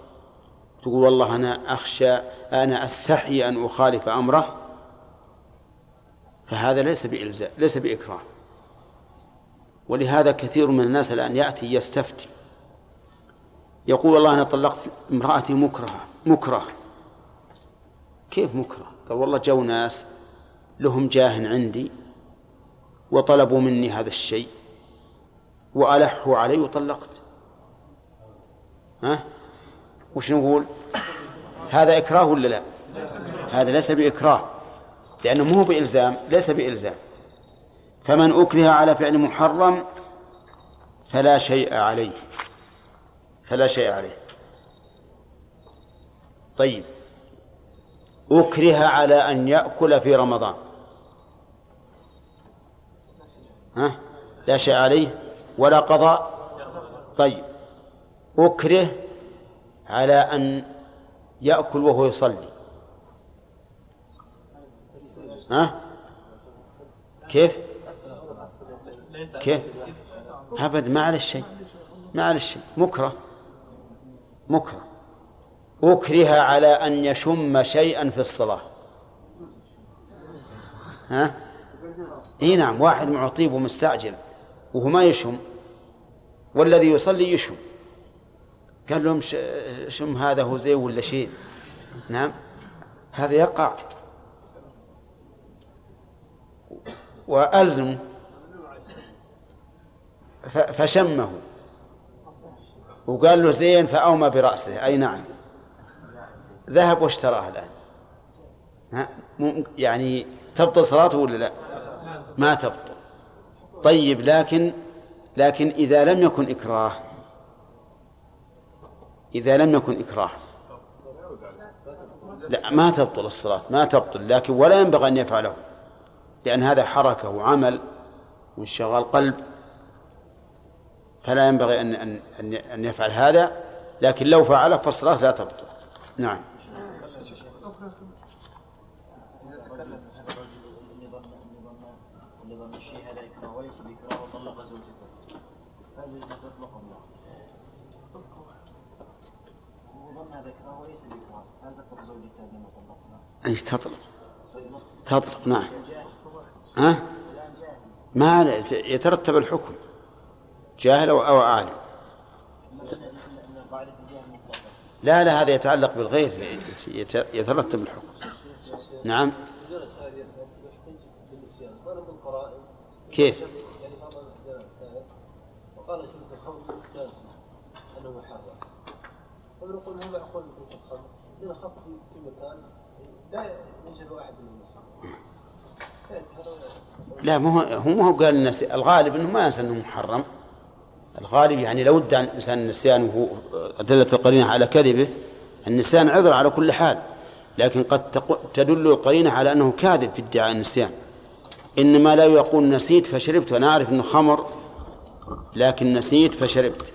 تقول والله أنا أخشى أنا أستحي أن أخالف أمره فهذا ليس بإلزام ليس بإكراه. ولهذا كثير من الناس الآن يأتي يستفتي. يقول والله أنا طلقت امرأتي مكرهة مكره كيف مكره؟ قال والله جو ناس لهم جاه عندي وطلبوا مني هذا الشيء وألحوا علي وطلقت. ها؟ وش نقول؟ هذا إكراه ولا لا؟ هذا ليس بإكراه لأنه مو بإلزام ليس بإلزام. فمن أكره على فعل محرم فلا شيء عليه. فلا شيء عليه. طيب. أكره على أن يأكل في رمضان. ها؟ لا شيء عليه ولا قضاء. طيب. أكره على أن يأكل وهو يصلي. ها؟ كيف؟ كيف؟ أبد ما على الشيء ما على الشيء مكره. مكره. أكره على أن يشم شيئا في الصلاة. ها؟ إي نعم واحد معطيب ومستعجل وهو ما يشم والذي يصلي يشم قال لهم شم هذا هو زي ولا شيء؟ نعم هذا يقع. وألزم فشمه. وقال له زين فأومى برأسه. أي نعم. ذهب واشتراه الآن. يعني تبطل صلاته ولا لا؟ ما تبطل. طيب لكن لكن إذا لم يكن إكراه إذا لم يكن إكراه لا ما تبطل الصلاة ما تبطل لكن ولا ينبغي أن يفعله لأن هذا حركة وعمل وانشغال قلب فلا ينبغي أن أن أن يفعل هذا لكن لو فعله فالصلاة لا تبطل. نعم. إيش تطلق؟ تطلق نعم. ها؟ ما يترتب الحكم جاهل أو عالم. لا لا هذا يتعلق بالغير يترتب الحكم. نعم. كيف؟ وقال شرب الخمر جالس انه محرم فنقول هو معقول ليس الخمر لأن خاصة في مكان لا مو هو مو هو قال الناس الغالب إنه ما ينسى إنه محرم. الغالب يعني لو ادعى الإنسان النسيان وهو دلت القرينة على كذبه النسيان عذر على كل حال. لكن قد تدل القرينة على أنه كاذب في ادعاء النسيان. إنما لا يقول نسيت فشربت. وأنا أعرف إنه خمر لكن نسيت فشربت.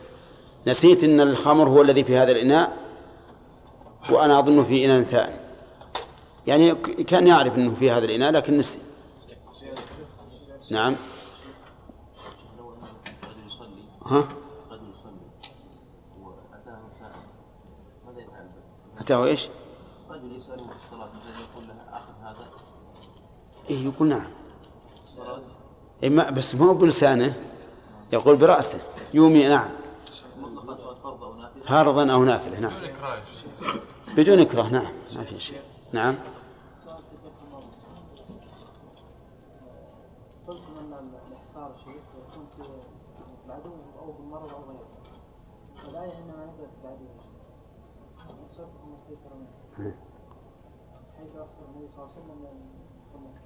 نسيت إن الخمر هو الذي في هذا الإناء وأنا اظنه في إناء ثاني. يعني كان يعرف إنه في هذا الإناء لكن نسي. نعم. ها؟ أتاه إيش؟ رجل يسأله في الصلاة يقول له أخذ هذا إيه يقول نعم. إيه ما بس ما هو بلسانه يقول برأسه. يومي نعم. فرضا أو نافلة نعم. بدون إكراه نعم. ما في شيء. نعم.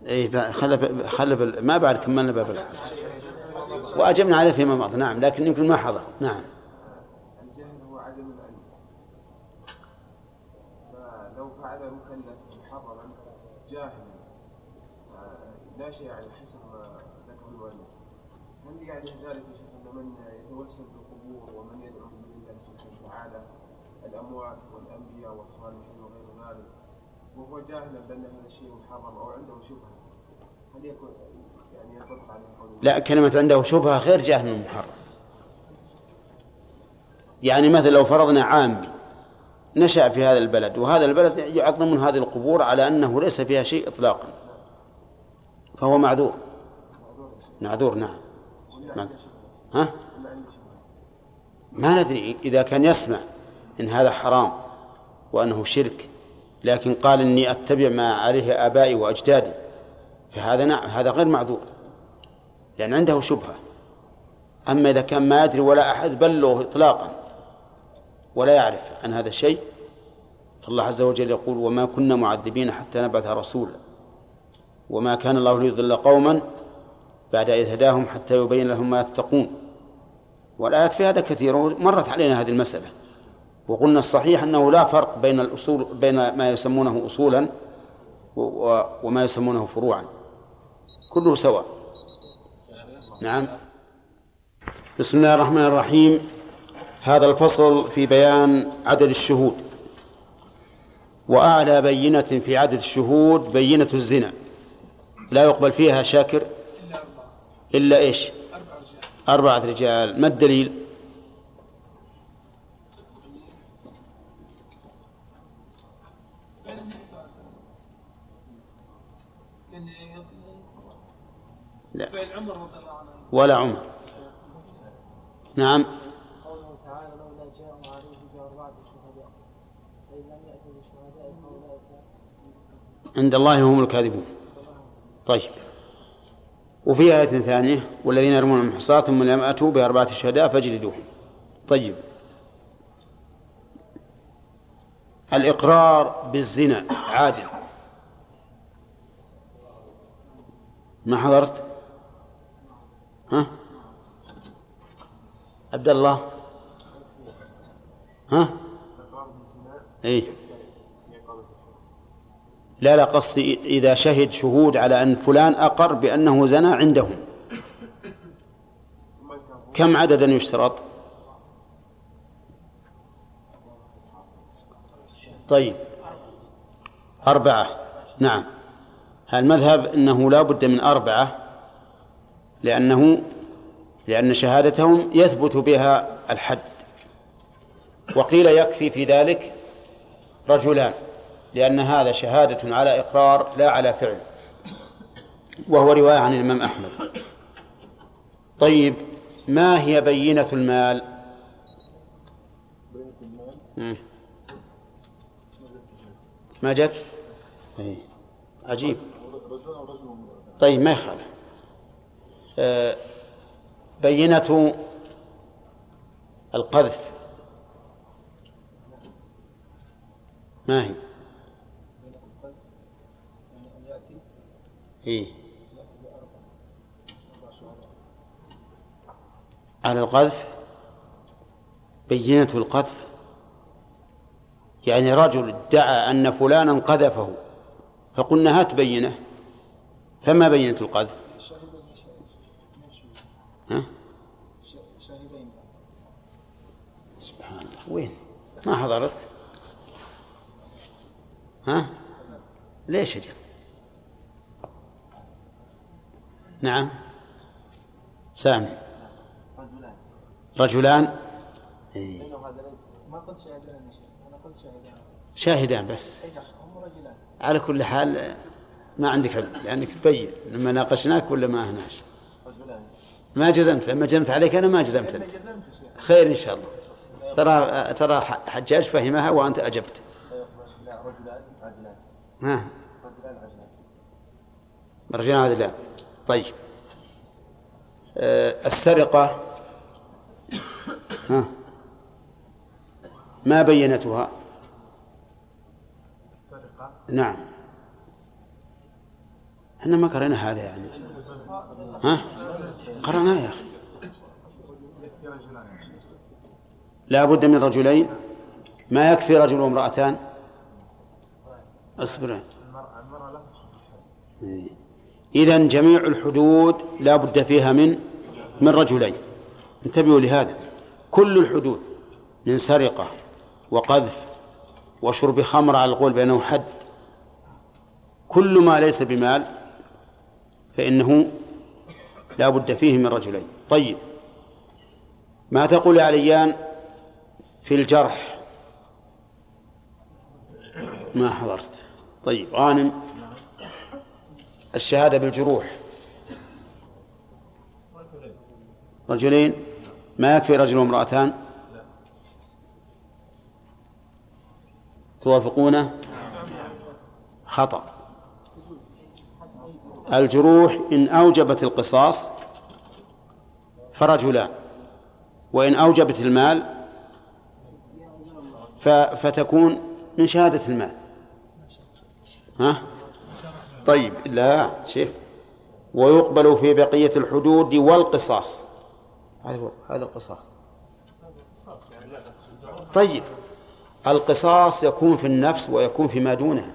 اي خلف خلف ما بعد كملنا باب الحصر وأجبنا عليه فيما مضى نعم لكن يمكن ما حضر. نعم. جاهلا لا شيء على حسب هل يعني ذلك من يتوسل بالقبور ومن يدعو من الله سبحانه وتعالى الأموات والأنبياء والصالحين وغير ذلك وهو جاهلا بأن هذا الشيء محرم أو عنده شبهة هل يكون يعني ينطبق عليه لا كلمة عنده شبهة غير جاهل محرم يعني مثلا لو فرضنا عامي نشأ في هذا البلد وهذا البلد يعظم هذه القبور على أنه ليس فيها شيء إطلاقا فهو معذور. معذور نعم. ها؟ ما ندري إذا كان يسمع إن هذا حرام وأنه شرك لكن قال إني أتبع ما عليه آبائي وأجدادي فهذا نعم هذا غير معذور لأن عنده شبهة. أما إذا كان ما يدري ولا أحد بلغه إطلاقا ولا يعرف عن هذا الشيء فالله عز وجل يقول وما كنا معذبين حتى نبعث رسولا وما كان الله ليضل قوما بعد إذ هداهم حتى يبين لهم ما يتقون. والآيات في هذا كثير مرت علينا هذه المسألة. وقلنا الصحيح أنه لا فرق بين الأصول بين ما يسمونه أصولا وما يسمونه فروعا. كله سواء نعم. بسم الله الرحمن الرحيم. هذا الفصل في بيان عدد الشهود. وأعلى بينة في عدد الشهود بينة الزنا. لا يقبل فيها شاكر. إلا إيش؟ أربعة رجال. ما الدليل؟ لا. ولا عمر. نعم. قوله تعالى لولا جاءوا عليه بأربعة شهداء فإن لم يأتوا بشهداء فأولئك عند الله هم الكاذبون. طيب. وفي آية ثانية والذين يرمون المحصنات ثم لم يأتوا بأربعة شهداء فاجلدوهم. طيب. الإقرار بالزنا عادل. ما حضرت؟ ها؟ عبد الله ها؟ إيه. لا لا قصدي إذا شهد شهود على أن فلان أقر بأنه زنى عندهم. كم عددا يشترط؟ طيب. أربعة. نعم. المذهب أنه لا بد من أربعة. لأنه لأن شهادتهم يثبت بها الحد. وقيل يكفي في ذلك رجلان لأن هذا شهادة على إقرار لا على فعل. وهو رواية عن الإمام أحمد. طيب ما هي بينة المال. ما جت؟ إيه. عجيب. طيب ما يخالف. بينة القذف. ما هي؟ إيه؟ على القذف؟ بينة القذف. يعني رجل ادعى أن فلانا قذفه فقلنا هات بينة. فما بينة القذف؟ ها؟ سبحان الله. وين؟ ما حضرت؟ ها؟ ليش أجل؟ نعم. سامي. رجلان. رجلان؟ إيه. ما قلت شيخ. أنا قلت شهدان شاهدان بس. هم رجلان. على كل حال ما عندك علم لأنك تبين لما ناقشناك ولا ما هناش؟ ما جزمت لما جزمت عليك أنا ما جزمت أنت خير إن شاء الله. ترى ترى حجاج فهمها وأنت أجبت. لا رجلان عجلان ها رجلان لا. طيب. آه، السرقة. ها؟ ما بينتها؟ نعم. إحنا ما قرأنا هذا يعني. ها؟ قرأناه يا أخي. لا بد من رجلين. ما يكفي رجل وامرأتان؟ اصبر. إذا جميع الحدود لا بد فيها من من رجلين. انتبهوا لهذا. كل الحدود من سرقة وقذف وشرب خمر على القول بأنه حد. كل ما ليس بمال فإنه لا بد فيه من رجلين. طيب. ما تقول يا عليان في الجرح؟ ما حضرت. طيب غانم الشهادة بالجروح. رجلين؟ ما يكفي رجل وامرأتان؟ توافقونه؟ خطأ. الجروح إن أوجبت القصاص فرجلان وإن أوجبت المال فتكون من شهادة المال. ها؟ طيب لا شيخ. ويقبل في بقية الحدود والقصاص. هذا القصاص. طيب القصاص يكون في النفس ويكون فيما دونها.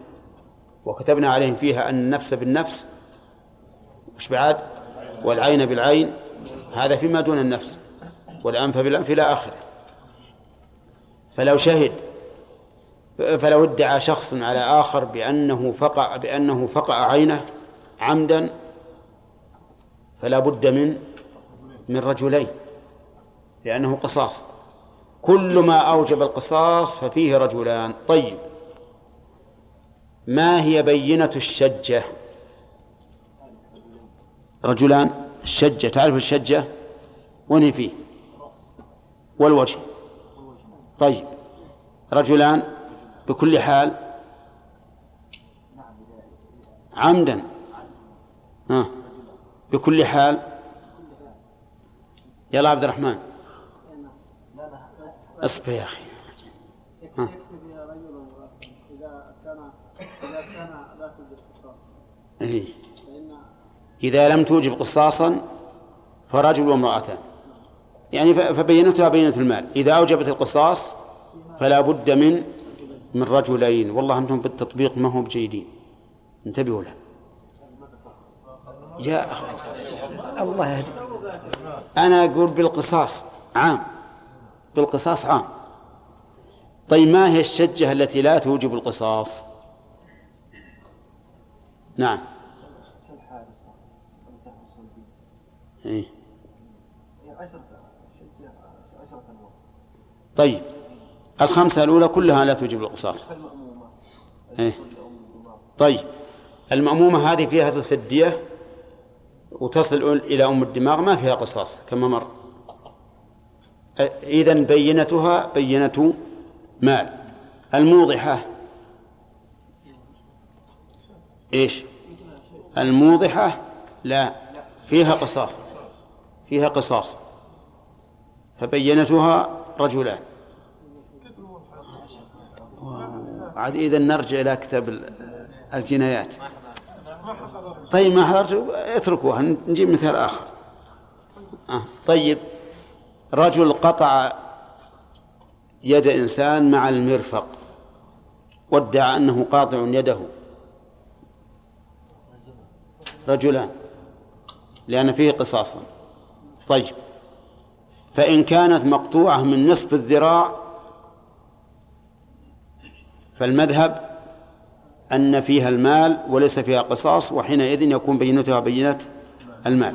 وكتبنا عليهم فيها أن النفس بالنفس وش بعد والعين بالعين هذا فيما دون النفس والأنف بالأنف إلى آخره. فلو شهد فلو ادعى شخص على آخر بأنه فقع بأنه فقع عينه عمدا فلا بد من من رجلين لأنه قصاص. كل ما أوجب القصاص ففيه رجلان. طيب ما هي بينة الشجة؟ رجلان الشجة تعرف الشجة؟ وين فيه. والوجه. طيب. رجلان بكل حال. عمدا. ها. بكل حال. يلا عبد الرحمن. اصبر يا أخي. ها. إيه. إذا لم توجب قصاصا فرجل وامرأتان. يعني فبينتها بينة المال. إذا أوجبت القصاص فلا بد من من رجلين. والله أنتم بالتطبيق ما هم بجيدين. انتبهوا له يا أخي. الله يهدي أنا أقول بالقصاص عام. بالقصاص عام. طيب ما هي الشجة التي لا توجب القصاص؟ نعم. إيه؟ طيب. الخمسة الأولى كلها لا توجب القصاص. إيه؟ طيب. المأمومة هذه فيها ثلث وتصل إلى أم الدماغ ما فيها قصاص كما مر. إذا بينتها بينة مال. الموضحة. إيش؟ الموضحة لا فيها قصاص. فيها قصاص. فبينتها رجلان. عاد إذا نرجع إلى كتاب الجنايات. طيب ما حضرت؟ اتركوها نجيب مثال آخر. آه. طيب. رجل قطع يد إنسان مع المرفق وادعى أنه قاطع يده. رجلان لأن فيه قصاصا. طيب. فإن كانت مقطوعة من نصف الذراع فالمذهب أن فيها المال وليس فيها قصاص وحينئذ يكون بينتها بينة المال.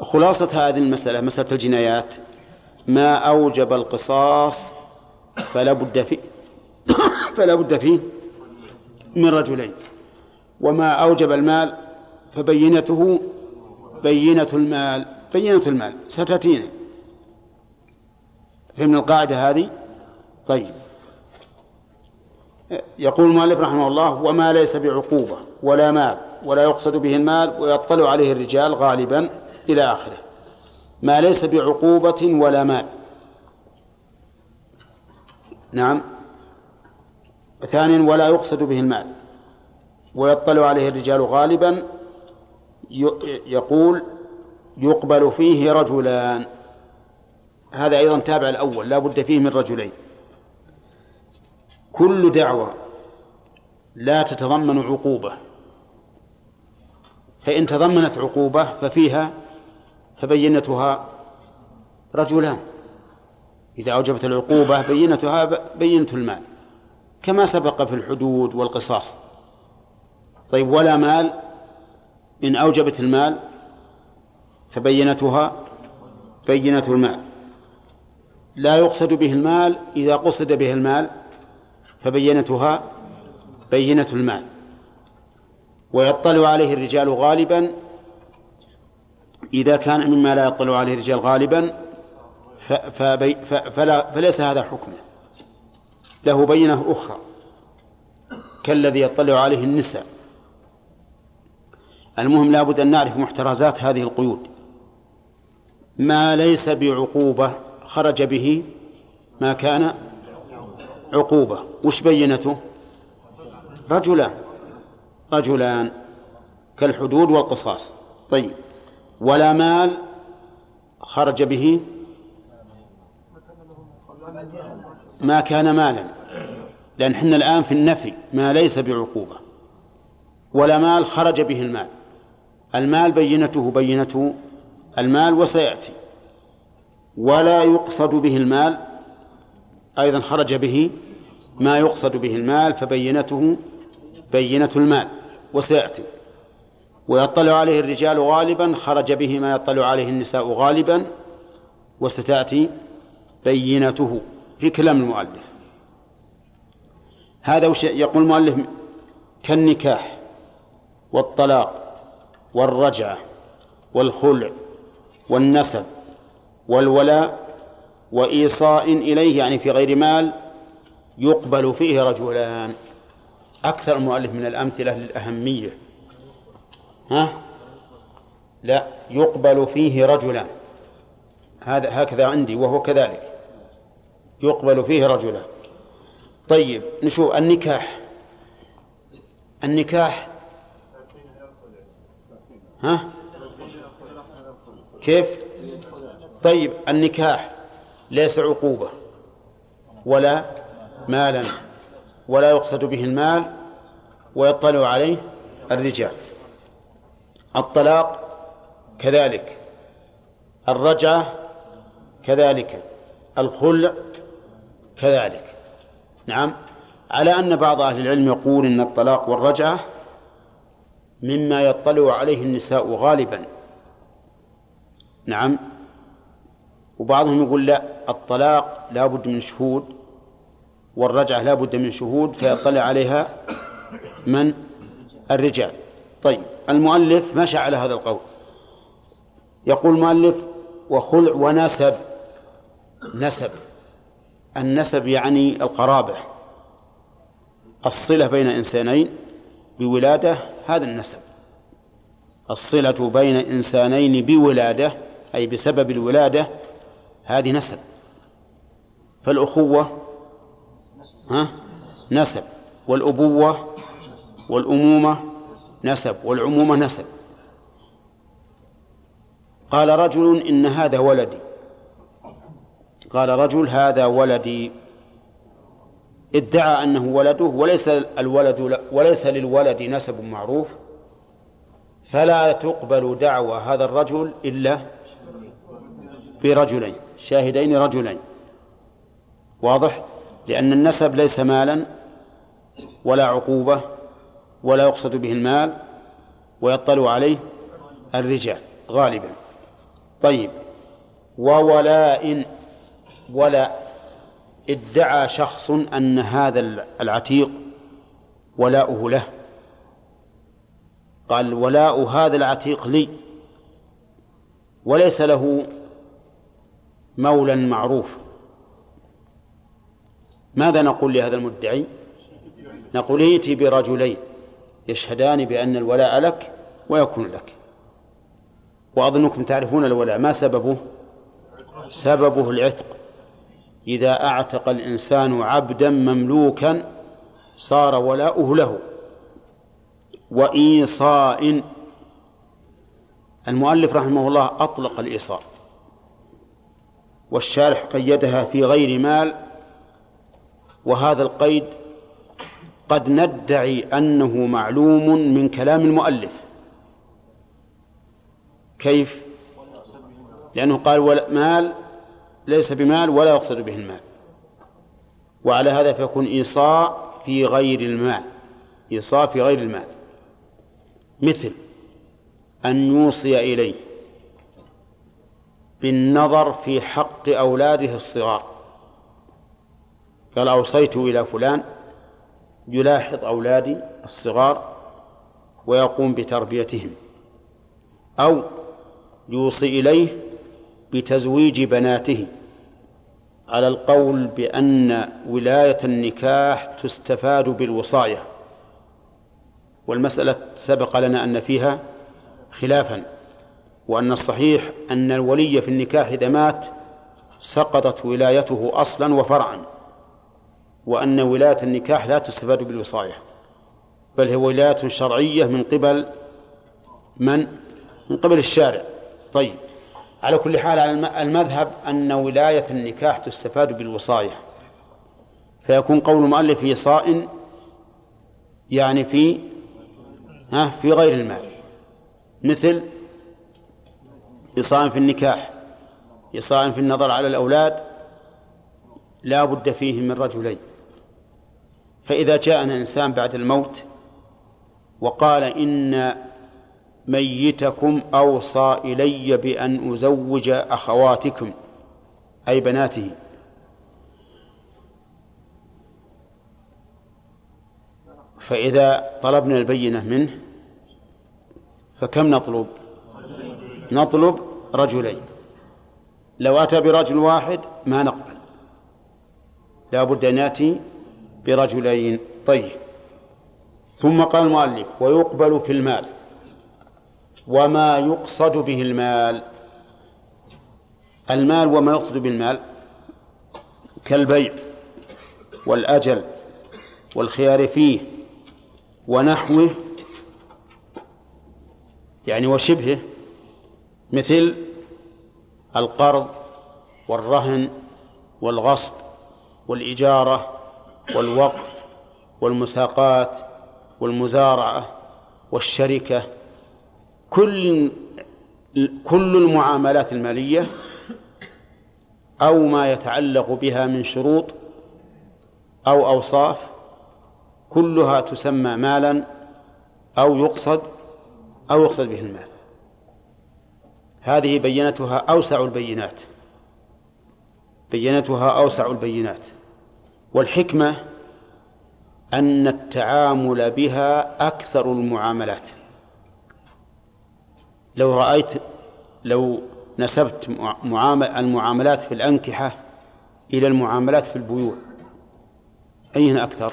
خلاصة هذه المسألة مسألة الجنايات. ما أوجب القصاص فلا بد فيه فلا بد فيه من رجلين. وما أوجب المال فبينته بينة المال بينة المال ستأتينا فهمنا القاعدة هذه؟ طيب. يقول المؤلف رحمه الله وما ليس بعقوبة ولا مال ولا يقصد به المال ويطلع عليه الرجال غالبا إلى آخره. ما ليس بعقوبة ولا مال. نعم. ثانيا ولا يقصد به المال ويطلع عليه الرجال غالبا يقول يقبل فيه رجلان. هذا أيضا تابع الأول لا بد فيه من رجلين. كل دعوة لا تتضمن عقوبة. فإن تضمنت عقوبة ففيها فبينتها رجلان. إذا أوجبت العقوبة بينتها بينة المال. كما سبق في الحدود والقصاص. طيب ولا مال؟ إن أوجبت المال فبينتها بينة المال. لا يقصد به المال إذا قصد به المال فبينتها بينة المال. ويطلع عليه الرجال غالبا إذا كان مما لا يطلع عليه الرجال غالبا فليس هذا حكمه. له بينة أخرى كالذي يطلع عليه النساء. المهم لابد أن نعرف محترزات هذه القيود. ما ليس بعقوبة خرج به ما كان عقوبة. وش بينته؟ رجلان. رجلان. كالحدود والقصاص. طيب. ولا مال خرج به ما كان مالا. لأن حنا الآن في النفي. ما ليس بعقوبة. ولا مال خرج به المال. المال بينته بينته المال وسيأتي. ولا يقصد به المال أيضا خرج به ما يقصد به المال فبينته بينة المال وسيأتي. ويطلع عليه الرجال غالبا خرج به ما يطلع عليه النساء غالبا وستأتي بينته. في كلام المؤلف. هذا وش يقول المؤلف؟ كالنكاح والطلاق. والرجعة والخلع والنسب والولاء وإيصاء إليه يعني في غير مال يقبل فيه رجلان. أكثر المؤلف من الأمثلة للأهمية. ها؟ لا يقبل فيه رجلان هذا هكذا عندي وهو كذلك. يقبل فيه رجلان طيب نشوف النكاح. النكاح ها؟ كيف؟ طيب النكاح ليس عقوبة ولا مالا ولا يقصد به المال ويطلع عليه الرجال. الطلاق كذلك الرجعة كذلك الخلع كذلك. نعم على أن بعض أهل العلم يقول إن الطلاق والرجعة مما يطلع عليه النساء غالبا. نعم. وبعضهم يقول لا الطلاق لا بد من شهود والرجعة لا بد من شهود فيطلع عليها من؟ الرجال. طيب المؤلف مشى على هذا القول؟ يقول المؤلف وخلع ونسب. نسب. النسب يعني القرابة الصلة بين إنسانين بولادة هذا النسب. الصلة بين إنسانين بولادة أي بسبب الولادة هذه نسب. فالأخوة ها؟ نسب. والأبوة والأمومة نسب. والعمومة نسب. قال رجل إن هذا ولدي. قال رجل هذا ولدي. ادعى أنه ولده وليس الولد وليس للولد نسب معروف فلا تقبل دعوى هذا الرجل إلا برجلين شاهدين رجلين. واضح؟ لأن النسب ليس مالا ولا عقوبة ولا يقصد به المال ويطلع عليه الرجال غالبا. طيب وولاء ولا ادعى شخص أن هذا العتيق ولاؤه له. قال ولاء هذا العتيق لي. وليس له مولا معروف. ماذا نقول لهذا المدعي؟ نقول ائتي برجلين يشهدان بأن الولاء لك ويكون لك. وأظنكم تعرفون الولاء. ما سببه؟ سببه العتق. إذا أعتق الإنسان عبدا مملوكا صار ولاؤه له. وإيصاء. المؤلف رحمه الله أطلق الإيصاء. والشارح قيدها في غير مال. وهذا القيد قد ندعي أنه معلوم من كلام المؤلف. كيف؟ لأنه قال مال ليس بمال ولا يقصد به المال. وعلى هذا فيكون إيصاء في غير المال. إيصاء في غير المال. مثل أن يوصي إليه بالنظر في حق أولاده الصغار. قال أوصيت إلى فلان يلاحظ أولادي الصغار ويقوم بتربيتهم. أو يوصي إليه بتزويج بناته. على القول بأن ولاية النكاح تستفاد بالوصاية والمسألة سبق لنا أن فيها خلافا وأن الصحيح أن الولي في النكاح إذا مات سقطت ولايته أصلا وفرعا وأن ولاية النكاح لا تستفاد بالوصاية بل هي ولاية شرعية من قبل من؟ من قبل الشارع طيب على كل حال المذهب أن ولاية النكاح تستفاد بالوصاية فيكون قول المؤلف في صائن يعني في ها في غير المال. مثل إصاء في النكاح إصاء في النظر على الأولاد لا بد فيه من رجلين. فإذا جاءنا إنسان بعد الموت وقال إن ميتكم أوصى إلي بأن أزوج أخواتكم أي بناته. فإذا طلبنا البينة منه فكم نطلب؟ نطلب رجلين. لو أتى برجل واحد ما نقبل. لا بد أن يأتي برجلين. طيب. ثم قال المؤلف ويقبل في المال. وما يقصد به المال. المال وما يقصد بالمال كالبيع والأجل والخيار فيه ونحوه يعني وشبهه مثل القرض والرهن والغصب والإجارة والوقف والمساقات والمزارعة والشركة كل كل المعاملات المالية أو ما يتعلق بها من شروط أو أوصاف كلها تسمى مالا أو يقصد أو يقصد به المال. هذه بينتها أوسع البينات. بينتها أوسع البينات. والحكمة أن التعامل بها أكثر المعاملات. لو رأيت لو نسبت معامل المعاملات في الأنكحة إلى المعاملات في البيوع أين أكثر؟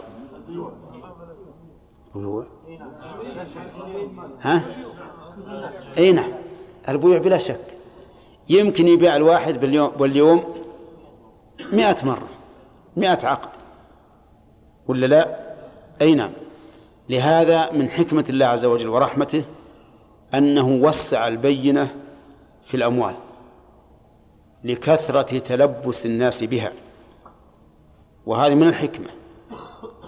بيوع. ها؟ أي نعم البيوع بلا شك. يمكن يبيع الواحد باليوم واليوم مئة مرة مئة عقد. ولا لا؟ أي نعم لهذا من حكمة الله عز وجل ورحمته أنه وسع البينة في الأموال لكثرة تلبس الناس بها. وهذه من الحكمة.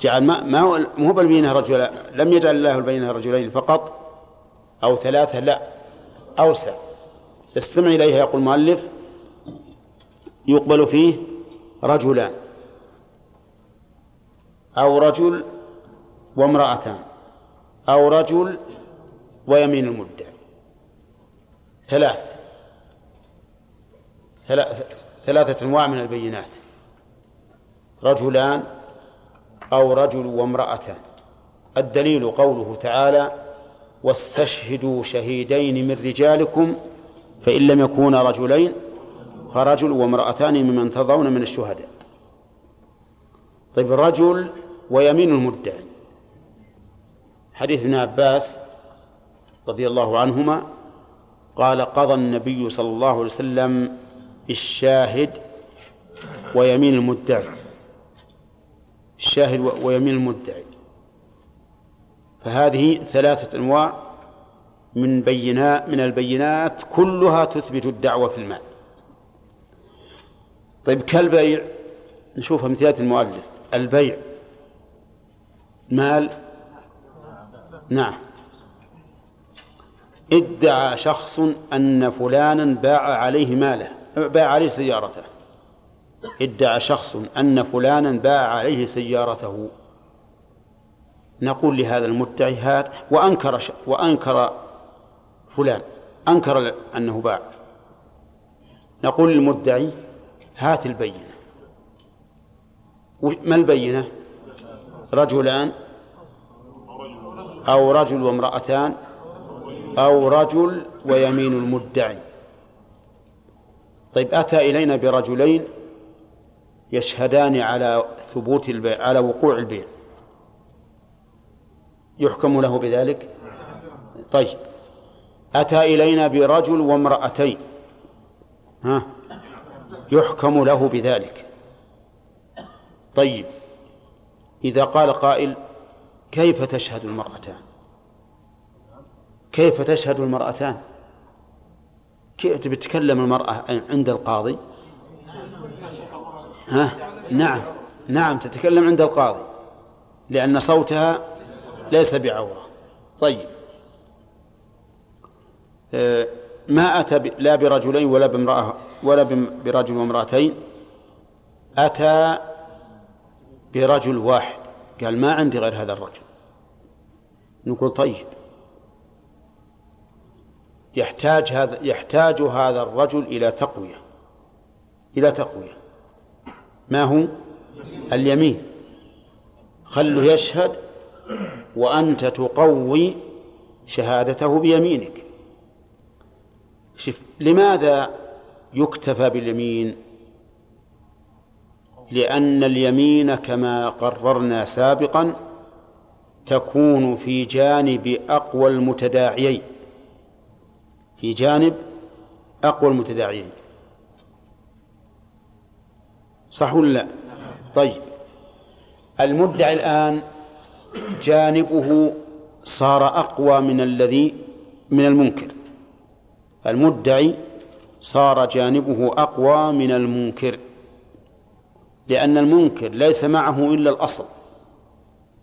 جعل ما ما هو بالبينة رجلا لم يجعل الله البينة رجلين فقط أو ثلاثة لا أوسع. استمع إليها يقول المؤلف يقبل فيه رجلان أو رجل وامرأتان أو رجل ويمين المدعي. ثلاث. ثلاثة أنواع من البينات. رجلان أو رجل وامرأتان الدليل قوله تعالى واستشهدوا شهيدين من رجالكم فإن لم يكونا رجلين فرجل وامرأتان ممن ترضون من الشهداء. طيب رجل ويمين المدعي. حديث ابن عباس رضي الله عنهما قال قضى النبي صلى الله عليه وسلم الشاهد ويمين المدعي. الشاهد ويمين المدعي. فهذه ثلاثة أنواع من بينات من البينات كلها تثبت الدعوة في المال طيب كالبيع؟ نشوف امثلة المؤلف. البيع. مال. نعم. ادعى شخص أن فلانا باع عليه ماله باع عليه سيارته. ادعى شخص أن فلانا باع عليه سيارته. نقول لهذا المدعي هات وأنكر ش... وأنكر فلان أنكر أنه باع. نقول للمدعي هات البينة. ما البينة؟ رجلان أو رجل وامرأتان؟ أو رجل ويمين المدعي. طيب أتى إلينا برجلين يشهدان على ثبوت البيع على وقوع البيع. يحكم له بذلك؟ طيب أتى إلينا برجل وامرأتين. ها؟ يحكم له بذلك. طيب إذا قال قائل كيف تشهد المرأتان؟ كيف تشهد المرأتان؟ كيف تتكلم المرأة عند القاضي؟ ها؟ نعم نعم تتكلم عند القاضي لأن صوتها ليس بعورة. طيب. آه، ما أتى لا برجلين ولا بامرأة ولا برجل وامرأتين. أتى برجل واحد. قال ما عندي غير هذا الرجل. نقول طيب يحتاج هذا يحتاج هذا الرجل إلى تقوية. إلى تقوية. ما هو؟ اليمين. خله يشهد وأنت تقوي شهادته بيمينك. شف لماذا يكتفى باليمين؟ لأن اليمين كما قررنا سابقا تكون في جانب أقوى المتداعيين. في جانب أقوى المتداعيين صح ولا لا؟ طيب. المدعي الآن جانبه صار أقوى من الذي من المنكر. المدعي صار جانبه أقوى من المنكر. لأن المنكر ليس معه إلا الأصل.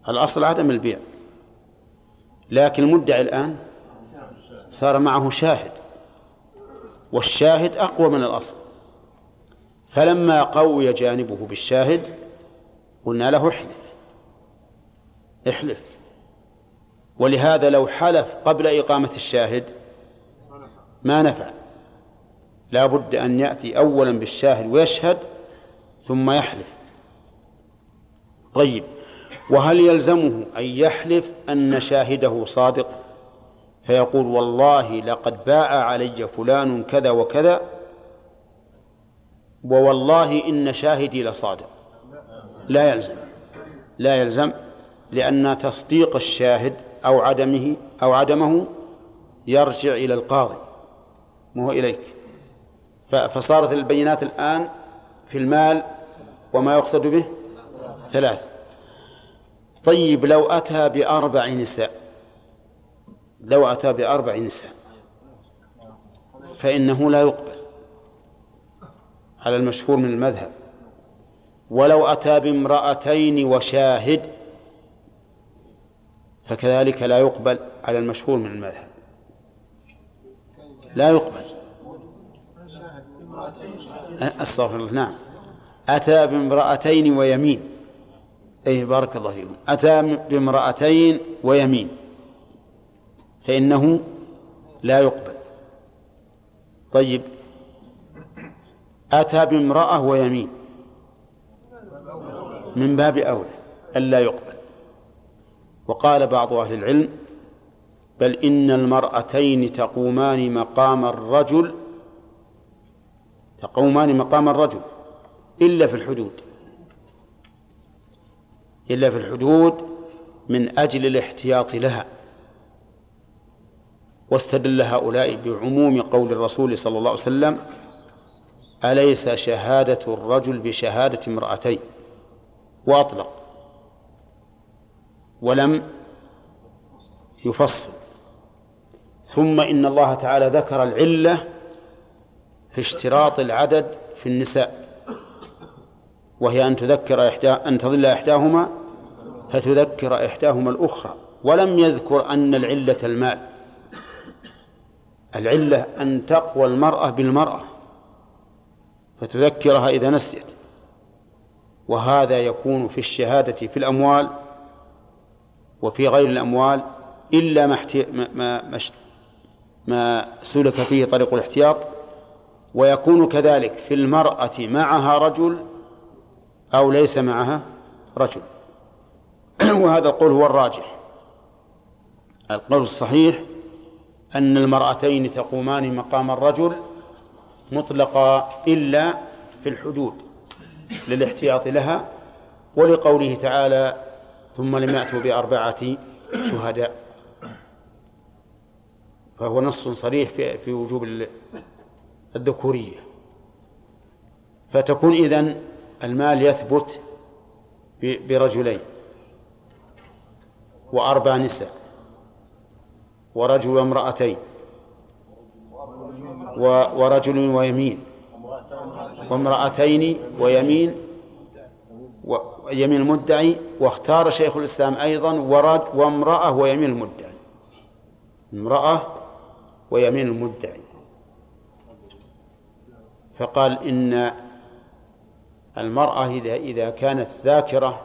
الأصل عدم البيع. لكن المدعي الآن صار معه شاهد والشاهد أقوى من الأصل. فلما قوي جانبه بالشاهد قلنا له احلف احلف. ولهذا لو حلف قبل إقامة الشاهد ما نفع. لا بد أن يأتي أولا بالشاهد ويشهد ثم يحلف. طيب وهل يلزمه أن يحلف أن شاهده صادق؟ فيقول والله لقد باع علي فلان كذا وكذا ووالله إن شاهدي لصادق. لا يلزم لا يلزم لأن تصديق الشاهد أو عدمه أو عدمه يرجع إلى القاضي مو إليك. فصارت البينات الآن في المال وما يقصد به ثلاث. طيب لو أتى بأربع نساء لو أتى بأربع نساء فإنه لا يقبل على المشهور من المذهب. ولو أتى بامرأتين وشاهد فكذلك لا يقبل على المشهور من المذهب. لا يقبل. أستغفر الله نعم. أتى بامرأتين ويمين. أي بارك الله فيكم. أتى بامرأتين ويمين. فإنه لا يقبل. طيب أتى بامرأة ويمين من باب أولى ألا يقبل. وقال بعض أهل العلم بل إن المرأتين تقومان مقام الرجل تقومان مقام الرجل إلا في الحدود. إلا في الحدود من أجل الاحتياط لها. واستدل هؤلاء بعموم قول الرسول صلى الله عليه وسلم أليس شهادة الرجل بشهادة امرأتين؟ وأطلق. ولم يفصل. ثم إن الله تعالى ذكر العلة في اشتراط العدد في النساء. وهي أن تذكر إحدى أن تظل إحداهما فتذكر إحداهما الأخرى. ولم يذكر أن العلة المال. العلة أن تقوى المرأة بالمرأة فتذكرها إذا نسيت. وهذا يكون في الشهادة في الأموال وفي غير الأموال إلا ما, ما, ما, سلك فيه طريق الاحتياط. ويكون كذلك في المرأة معها رجل أو ليس معها رجل. وهذا القول هو الراجح. القول الصحيح أن المرأتين تقومان مقام الرجل مطلقا إلا في الحدود للاحتياط لها ولقوله تعالى ثم لم يأتوا بأربعة شهداء. فهو نص صريح في, في وجوب الذكورية. فتكون إذن المال يثبت برجلين وأربع نساء. ورجل وامرأتين ورجل ويمين. وامرأتين ويمين. ويمين المدعي. واختار شيخ الإسلام أيضا ورد وامرأة ويمين المدعي. امرأة ويمين المدعي. فقال إن المرأة إذا إذا كانت ذاكرة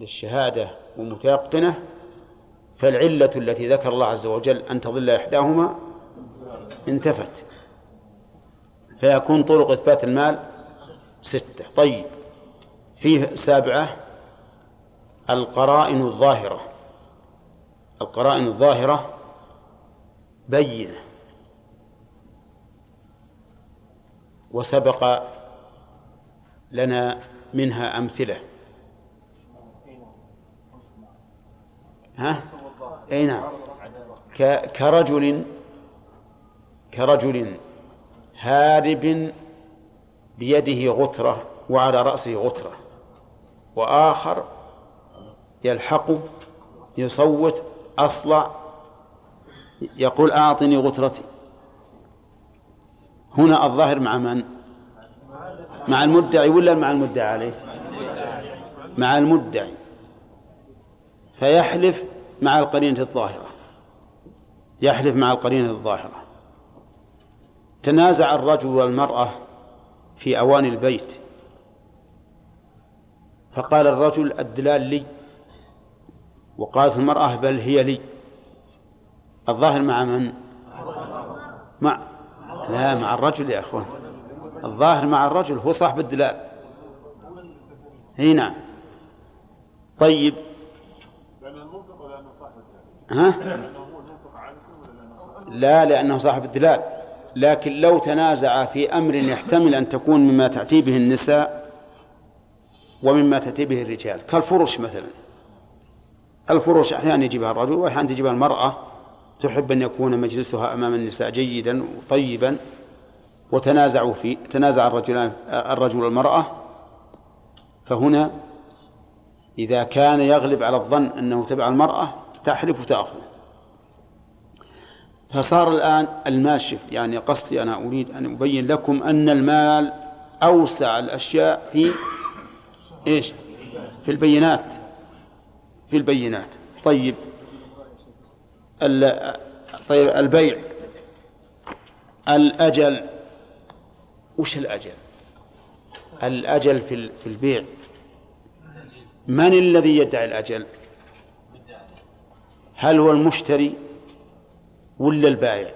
للشهادة ومتيقنة فالعلة التي ذكر الله عز وجل أن تضل إحداهما انتفت. فيكون طرق إثبات المال ستة. طيب فيه سابعة القرائن الظاهرة. القرائن الظاهرة بينة. وسبق لنا منها أمثلة. ها؟ أي نعم. كرجل كرجل هارب بيده غترة وعلى رأسه غترة وآخر يلحق يصوت أصلع يقول أعطني غترتي. هنا الظاهر مع من؟ مع المدعي ولا مع المدعي عليه؟ مع المدعي. فيحلف مع القرينة الظاهرة. يحلف مع القرينة الظاهرة. تنازع الرجل والمرأة في أواني البيت. فقال الرجل الدلال لي. وقالت المرأة بل هي لي. الظاهر مع من؟ مع لا مع الرجل يا أخوان. الظاهر مع الرجل هو صاحب الدلال. إي نعم. طيب. ها؟ لا لأنه صاحب الدلال. لكن لو تنازع في أمر يحتمل أن تكون مما تأتي به النساء ومما تأتي به الرجال. كالفرش مثلا. الفرش أحيانا يجيبها الرجل وأحيانا تجيبها المرأة. تحب أن يكون مجلسها أمام النساء جيدا وطيبا. وتنازعوا فيه تنازع الرجلان الرجل والمرأة. فهنا إذا كان يغلب على الظن أنه تبع المرأة تحلف وتأخذ. فصار الآن الماشف يعني قصدي أنا أريد أن أبين لكم أن المال أوسع الأشياء في إيش؟ في البينات. في البينات. طيب طيب البيع. الأجل. وش الأجل؟ الأجل في في البيع. من الذي يدعي الأجل؟ هل هو المشتري ولا البائع؟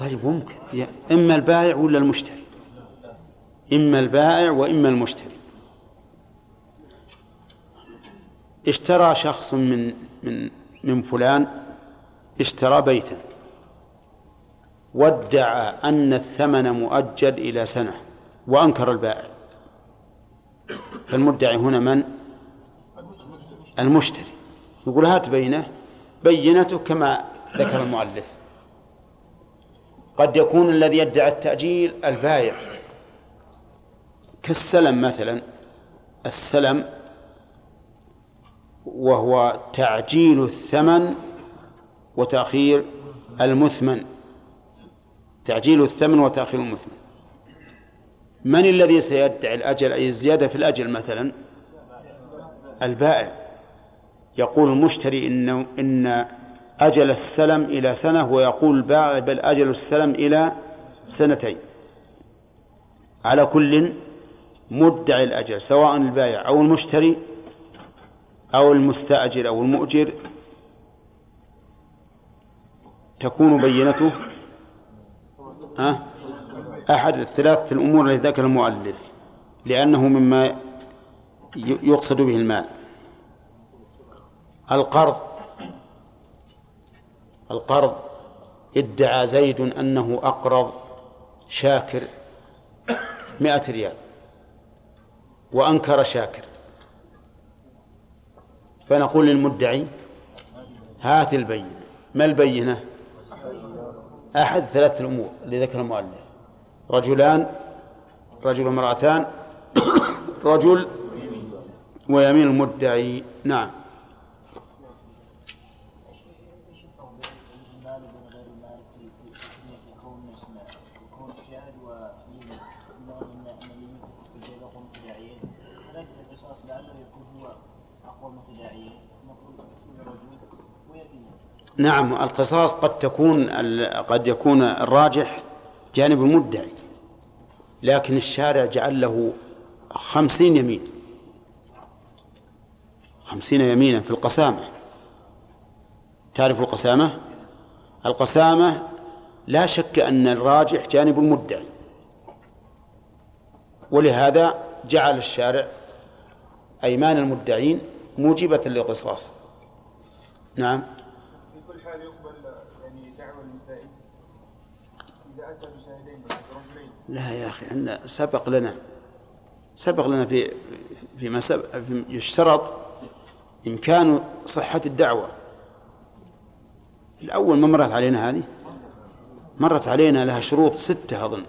طيب ممكن. إما البائع ولا المشتري. إما البائع وإما المشتري. اشترى شخص من من من فلان اشترى بيتا. وادعى أن الثمن مؤجل إلى سنة وأنكر البائع. فالمدعي هنا من؟ المشتري. يقول هات بينة. بينته كما ذكر المؤلف. قد يكون الذي يدعي التأجيل البايع كالسلم مثلا. السلم وهو تعجيل الثمن وتأخير المثمن. تعجيل الثمن وتأخير المثمن. من الذي سيدعي الأجل؟ أي الزيادة في الأجل مثلا؟ البائع. يقول المشتري إن إن أجل السلم إلى سنة ويقول البائع بل أجل السلم إلى سنتين. على كل مدعي الأجل سواء البائع أو المشتري أو المستأجر أو المؤجر تكون بينته ها؟ أحد الثلاثة الأمور التي ذكر المؤلف لأنه مما يقصد به المال. القرض القرض ادعى زيد أنه أقرض شاكر مئة ريال وأنكر شاكر. فنقول للمدعي هات البينة. ما البينة؟ أحد ثلاثة الأمور اللي ذكر المؤلف. رجلان رجل وامرأتان رجل ويمين المدعي. نعم. نعم القصاص قد تكون قد يكون الراجح جانب المدعي. لكن الشارع جعل له خمسين يمين. خمسين يمينا في القسامة. تعرف القسامة؟ القسامة لا شك أن الراجح جانب المدعي ولهذا جعل الشارع أيمان المدعين موجبة للقصاص. نعم في كل حال يقبل يعني دعوى المدعي إذا أتى بشاهدين بس رجلين لا يا أخي عندنا سبق لنا سبق لنا في فيما سبق يشترط إمكان صحة الدعوة. الأول ما مرت علينا هذه؟ مرت علينا لها شروط ستة أظن.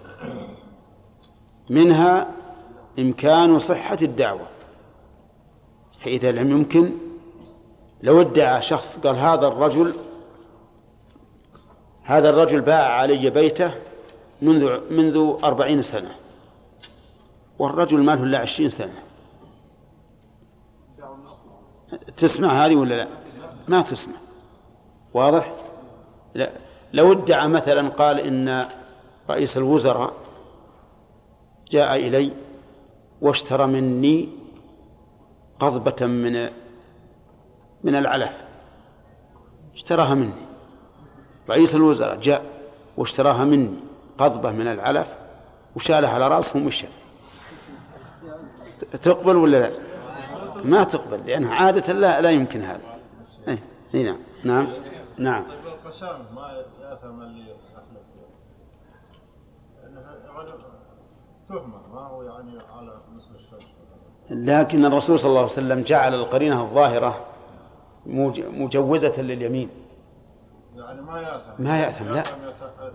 منها إمكان صحة الدعوة. فإذا لم يمكن لو ادعى شخص قال هذا الرجل هذا الرجل باع علي بيته منذ منذ أربعين سنة. والرجل ما له إلا عشرين سنة. تسمع هذه ولا لا؟ ما تسمع. واضح؟ لا. لو ادعى مثلا قال إن رئيس الوزراء جاء إلي واشترى مني قضبة من من العلف. اشتراها مني. رئيس الوزراء جاء واشتراها مني. قضبة من العلف وشالها على راسه ومشى تقبل ولا لا؟ ما تقبل لأنها عادة لا لا يمكن هذا. إيه نعم نعم نعم. طيب ما ياثم اللي تهمة ما هو يعني على مثل الشرط لكن الرسول صلى الله عليه وسلم جعل القرينة الظاهرة مجوزة لليمين. يعني ما يأثم ما يأثم لا.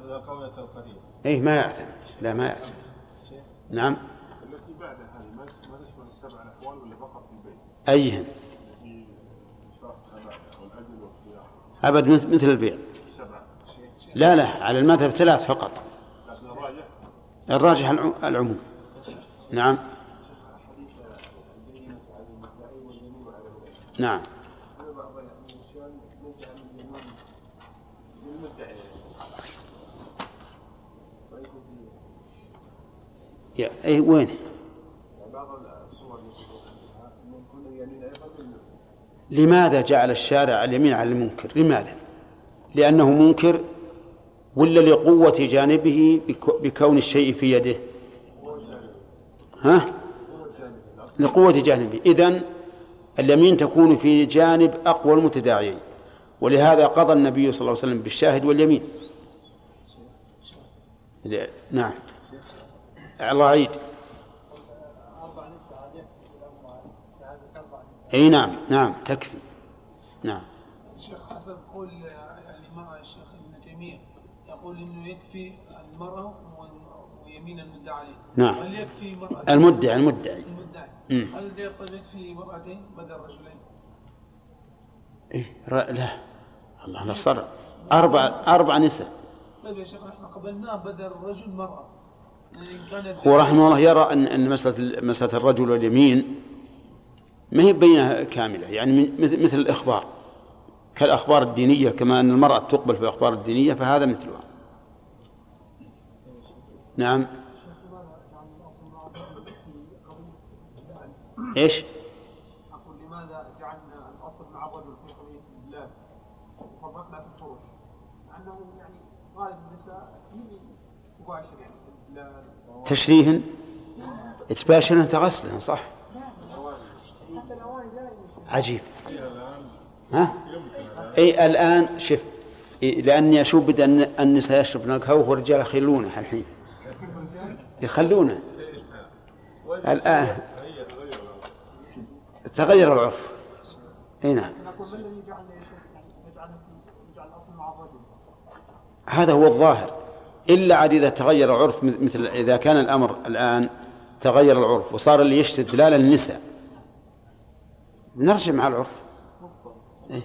إذا قويت القرينة. إيه ما يأثم لا ما يأثم نعم. التي بعد هذه ما تشمل السبع الأحوال ولا فقط في البيت؟ واختيار. أبد مثل البيع. لا لا على المذهب ثلاث فقط. الراجح؟ الراجح الع- العموم. نعم. نعم. يا اي وين؟ لماذا جعل الشارع اليمين على المنكر؟ لماذا؟ لأنه منكر ولا لقوة جانبه بك- بكون الشيء في يده؟ ها؟ لقوة جانبه، إذن اليمين تكون في جانب أقوى المتداعيين ولهذا قضى النبي صلى الله عليه وسلم بالشاهد واليمين نعم الله عيد إي نعم نعم تكفي. نعم. الشيخ حسب قول ما الشيخ ابن تيمية يقول إنه يكفي المرأة ويمين المدعى عليه. نعم. هل يكفي مرأة؟ المدعي المدعي. المدعي. هل يقول يكفي مرأتين بدل رجلين؟ إيه لا. الله لا صار أربع أربع نساء. طيب يا شيخ إحنا قبلناه بدل الرجل مرأة. هو رحمه الله يرى أن أن مسألة مسألة الرجل واليمين ما هي بينة كاملة. يعني مثل الإخبار. كالأخبار الدينية كما أن المرأة تقبل في الأخبار الدينية فهذا مثلها. نعم. إيش؟ أقول لماذا جعلنا الأصل مع الرجل في قضية البلاد وفرقنا في الفروج؟ أنه يعني غالب النساء هي مباشر في البلاد تشريهن يتباشرن تغسلن صح؟ عجيب. ها؟ إي الآن شف لأني أشوف بدأ أن النساء يشربن القهوه والرجال يخلونه الحين. يخلونه الآن تغير العرف. إي نعم؟ هذا هو الظاهر. إلا عاد إذا تغير العرف مثل إذا كان الأمر الآن تغير العرف وصار اللي يشتري دلالة النساء. نرجع مع العرف. إيه.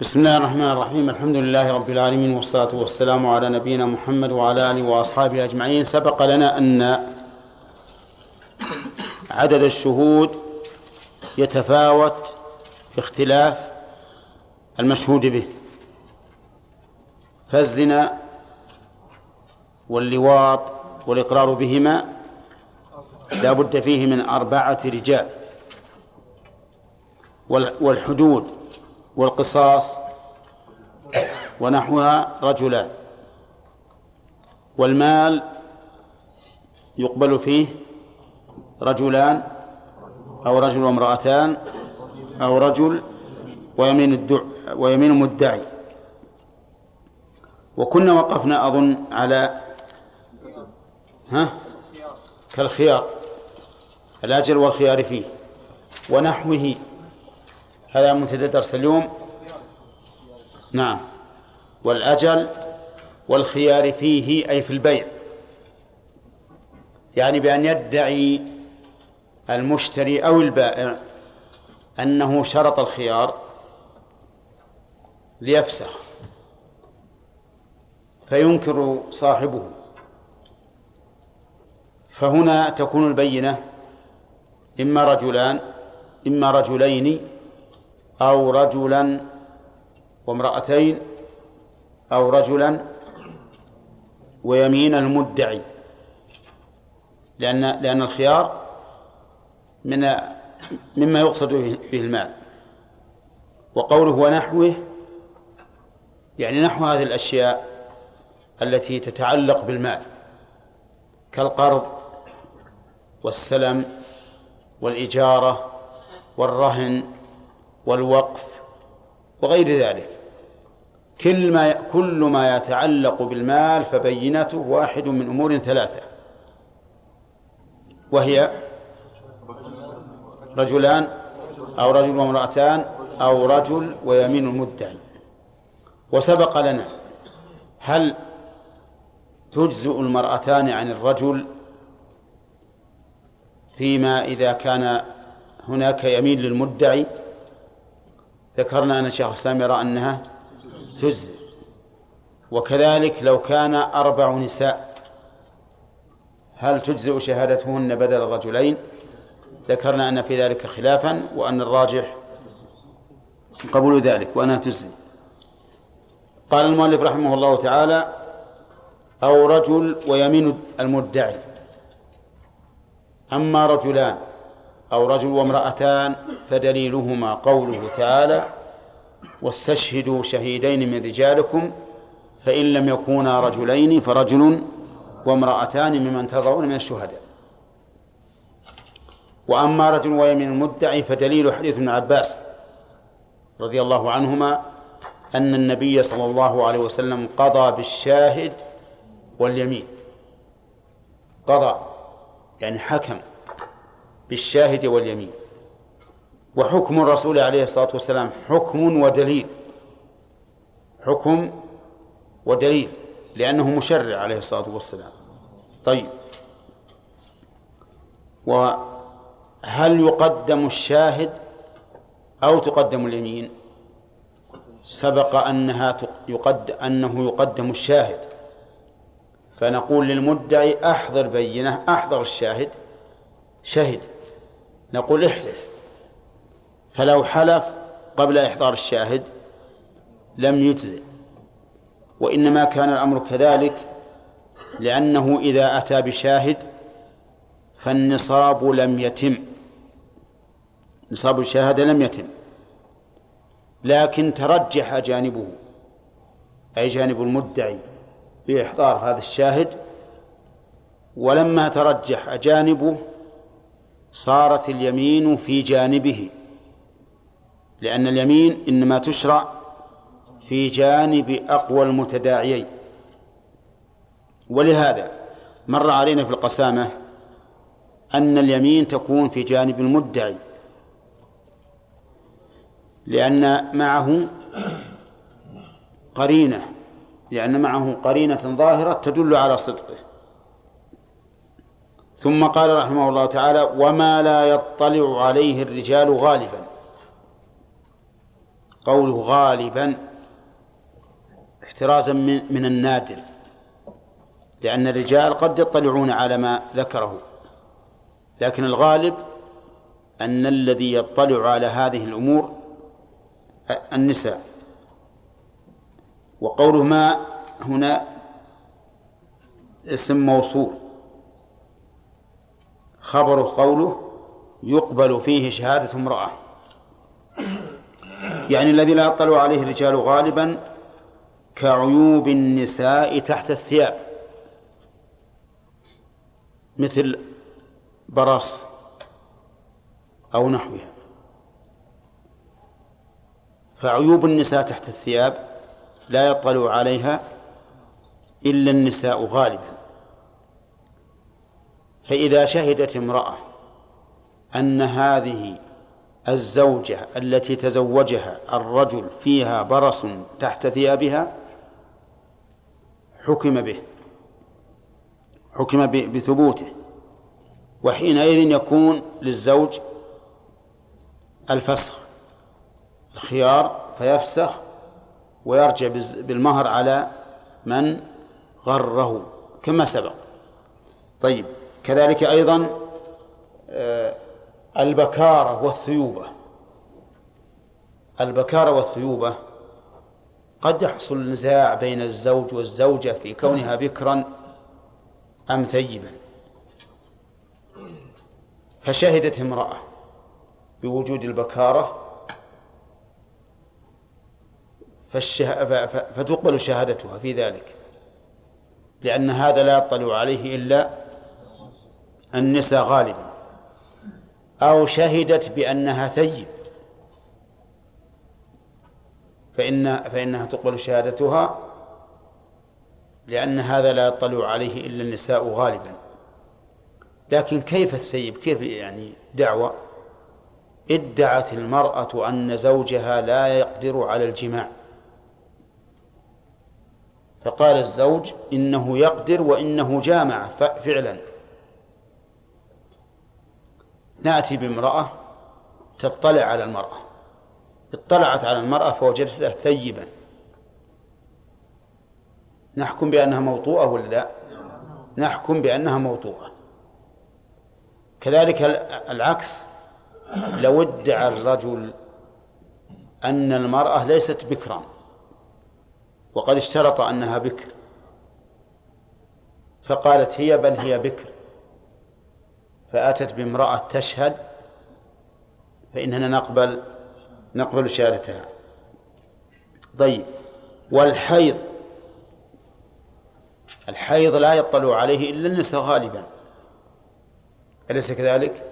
بسم الله الرحمن الرحيم. الحمد لله رب العالمين والصلاة والسلام على نبينا محمد وعلى آله وأصحابه أجمعين. سبق لنا أن عدد الشهود يتفاوت باختلاف المشهود به. فالزنا واللواط والإقرار بهما لا بد فيه من أربعة رجال. وال- والحدود والقصاص ونحوها رجلان. والمال يقبل فيه رجلان أو رجل وامرأتان أو رجل ويمين الدع ويمين المدعي. وكنا وقفنا أظن على ها؟ كالخيار. الأجل والخيار فيه. ونحوه. هذا منتدى درس اليوم. نعم. والأجل والخيار فيه أي في البيع. يعني بأن يدعي المشتري أو البائع أنه شرط الخيار ليفسخ. فينكر صاحبه. فهنا تكون البينة إما رجلان إما رجلين أو رجلا وامرأتين أو رجلا ويمين المدعي. لأن لأن الخيار من مما يقصد به المال. وقوله ونحوه يعني نحو هذه الأشياء التي تتعلق بالمال. كالقرض والسلم والإجارة والرهن والوقف وغير ذلك. كل ما كل ما يتعلق بالمال فبينته واحد من أمور ثلاثة. وهي رجلان أو رجل وامرأتان أو رجل ويمين المدعي. وسبق لنا هل تجزئ المرأتان عن الرجل فيما إذا كان هناك يمين للمدعي ذكرنا أن الشيخ الإسلام يرى أنها تجزئ. وكذلك لو كان أربع نساء هل تجزئ شهادتهن بدل الرجلين؟ ذكرنا أن في ذلك خلافا وأن الراجح قبول ذلك وأنها تجزئ. قال المؤلف رحمه الله تعالى أو رجل ويمين المدعي. أما رجلان أو رجل وامرأتان فدليلهما قوله تعالى واستشهدوا شهيدين من رجالكم فإن لم يكونا رجلين فرجل وامرأتان ممن تضعون من الشهداء. وأما رجل ويمين المدعي فدليل حديث ابن عباس رضي الله عنهما أن النبي صلى الله عليه وسلم قضى بالشاهد واليمين. قضى. يعني حكم بالشاهد واليمين. وحكم الرسول عليه الصلاة والسلام حكم ودليل. حكم ودليل لأنه مشرع عليه الصلاة والسلام. طيب. وهل يقدم الشاهد أو تقدم اليمين؟ سبق أنها يقد أنه يقدم الشاهد. فنقول للمدعي أحضر بينة أحضر الشاهد شهد. نقول احلف فلو حلف قبل إحضار الشاهد لم يجزئ. وإنما كان الأمر كذلك لأنه إذا أتى بشاهد فالنصاب لم يتم. نصاب الشهادة لم يتم. لكن ترجح جانبه أي جانب المدعي. بإحضار هذا الشاهد ولما ترجح جانبه صارت اليمين في جانبه لأن اليمين إنما تشرع في جانب أقوى المتداعيين. ولهذا مر علينا في القسامة أن اليمين تكون في جانب المدعي لأن معه قرينة لأن معه قرينة ظاهرة تدل على صدقه. ثم قال رحمه الله تعالى وما لا يطلع عليه الرجال غالبا. قوله غالبا احترازا من, النادر لأن الرجال قد يطلعون على ما ذكره. لكن الغالب أن الذي يطلع على هذه الأمور النساء. وقوله ما هنا اسم موصول. خبره قوله يقبل فيه شهادة امرأة. يعني الذي لا يطلع عليه الرجال غالبا كعيوب النساء تحت الثياب. مثل براس أو نحوها. فعيوب النساء تحت الثياب لا يطلع عليها إلا النساء غالبا. فإذا شهدت امرأة أن هذه الزوجة التي تزوجها الرجل فيها برص تحت ثيابها حكم به حكم بثبوته. وحينئذ يكون للزوج الفسخ الخيار فيفسخ ويرجع بالمهر على من غره كما سبق. طيب كذلك أيضا آه، البكارة والثيوبة. البكارة والثيوبة قد يحصل نزاع بين الزوج والزوجة في كونها بكرا أم ثيبا. فشهدت امرأة بوجود البكارة فالشه... فتقبل شهادتها في ذلك. لأن هذا لا يطلع عليه إلا النساء غالبا. أو شهدت بأنها ثيب. فإن فإنها تقبل شهادتها لأن هذا لا يطلع عليه إلا النساء غالبا. لكن كيف الثيب؟ كيف يعني دعوة؟ ادعت المرأة أن زوجها لا يقدر على الجماع. فقال الزوج إنه يقدر وإنه جامع فعلا. نأتي بامرأة تطلع على المرأة. اطلعت على المرأة فوجدتها ثيبا. نحكم بأنها موطوءة ولا لا؟ نحكم بأنها موطوءة. كذلك العكس. لو ادعى الرجل أن المرأة ليست بكرا وقد اشترط أنها بكر. فقالت هي بل هي بكر. فأتت بامرأة تشهد فإننا نقبل نقبل شهادتها. طيب والحيض؟ الحيض لا يطلع عليه إلا النساء غالبا. أليس كذلك؟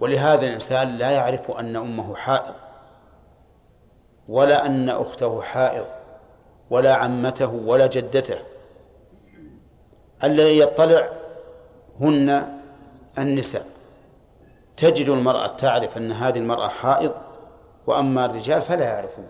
ولهذا الإنسان لا يعرف أن أمه حائض ولا أن أخته حائض. ولا عمته ولا جدته. الذي يطلع هن النساء. تجد المرأة تعرف أن هذه المرأة حائض وأما الرجال فلا يعرفون.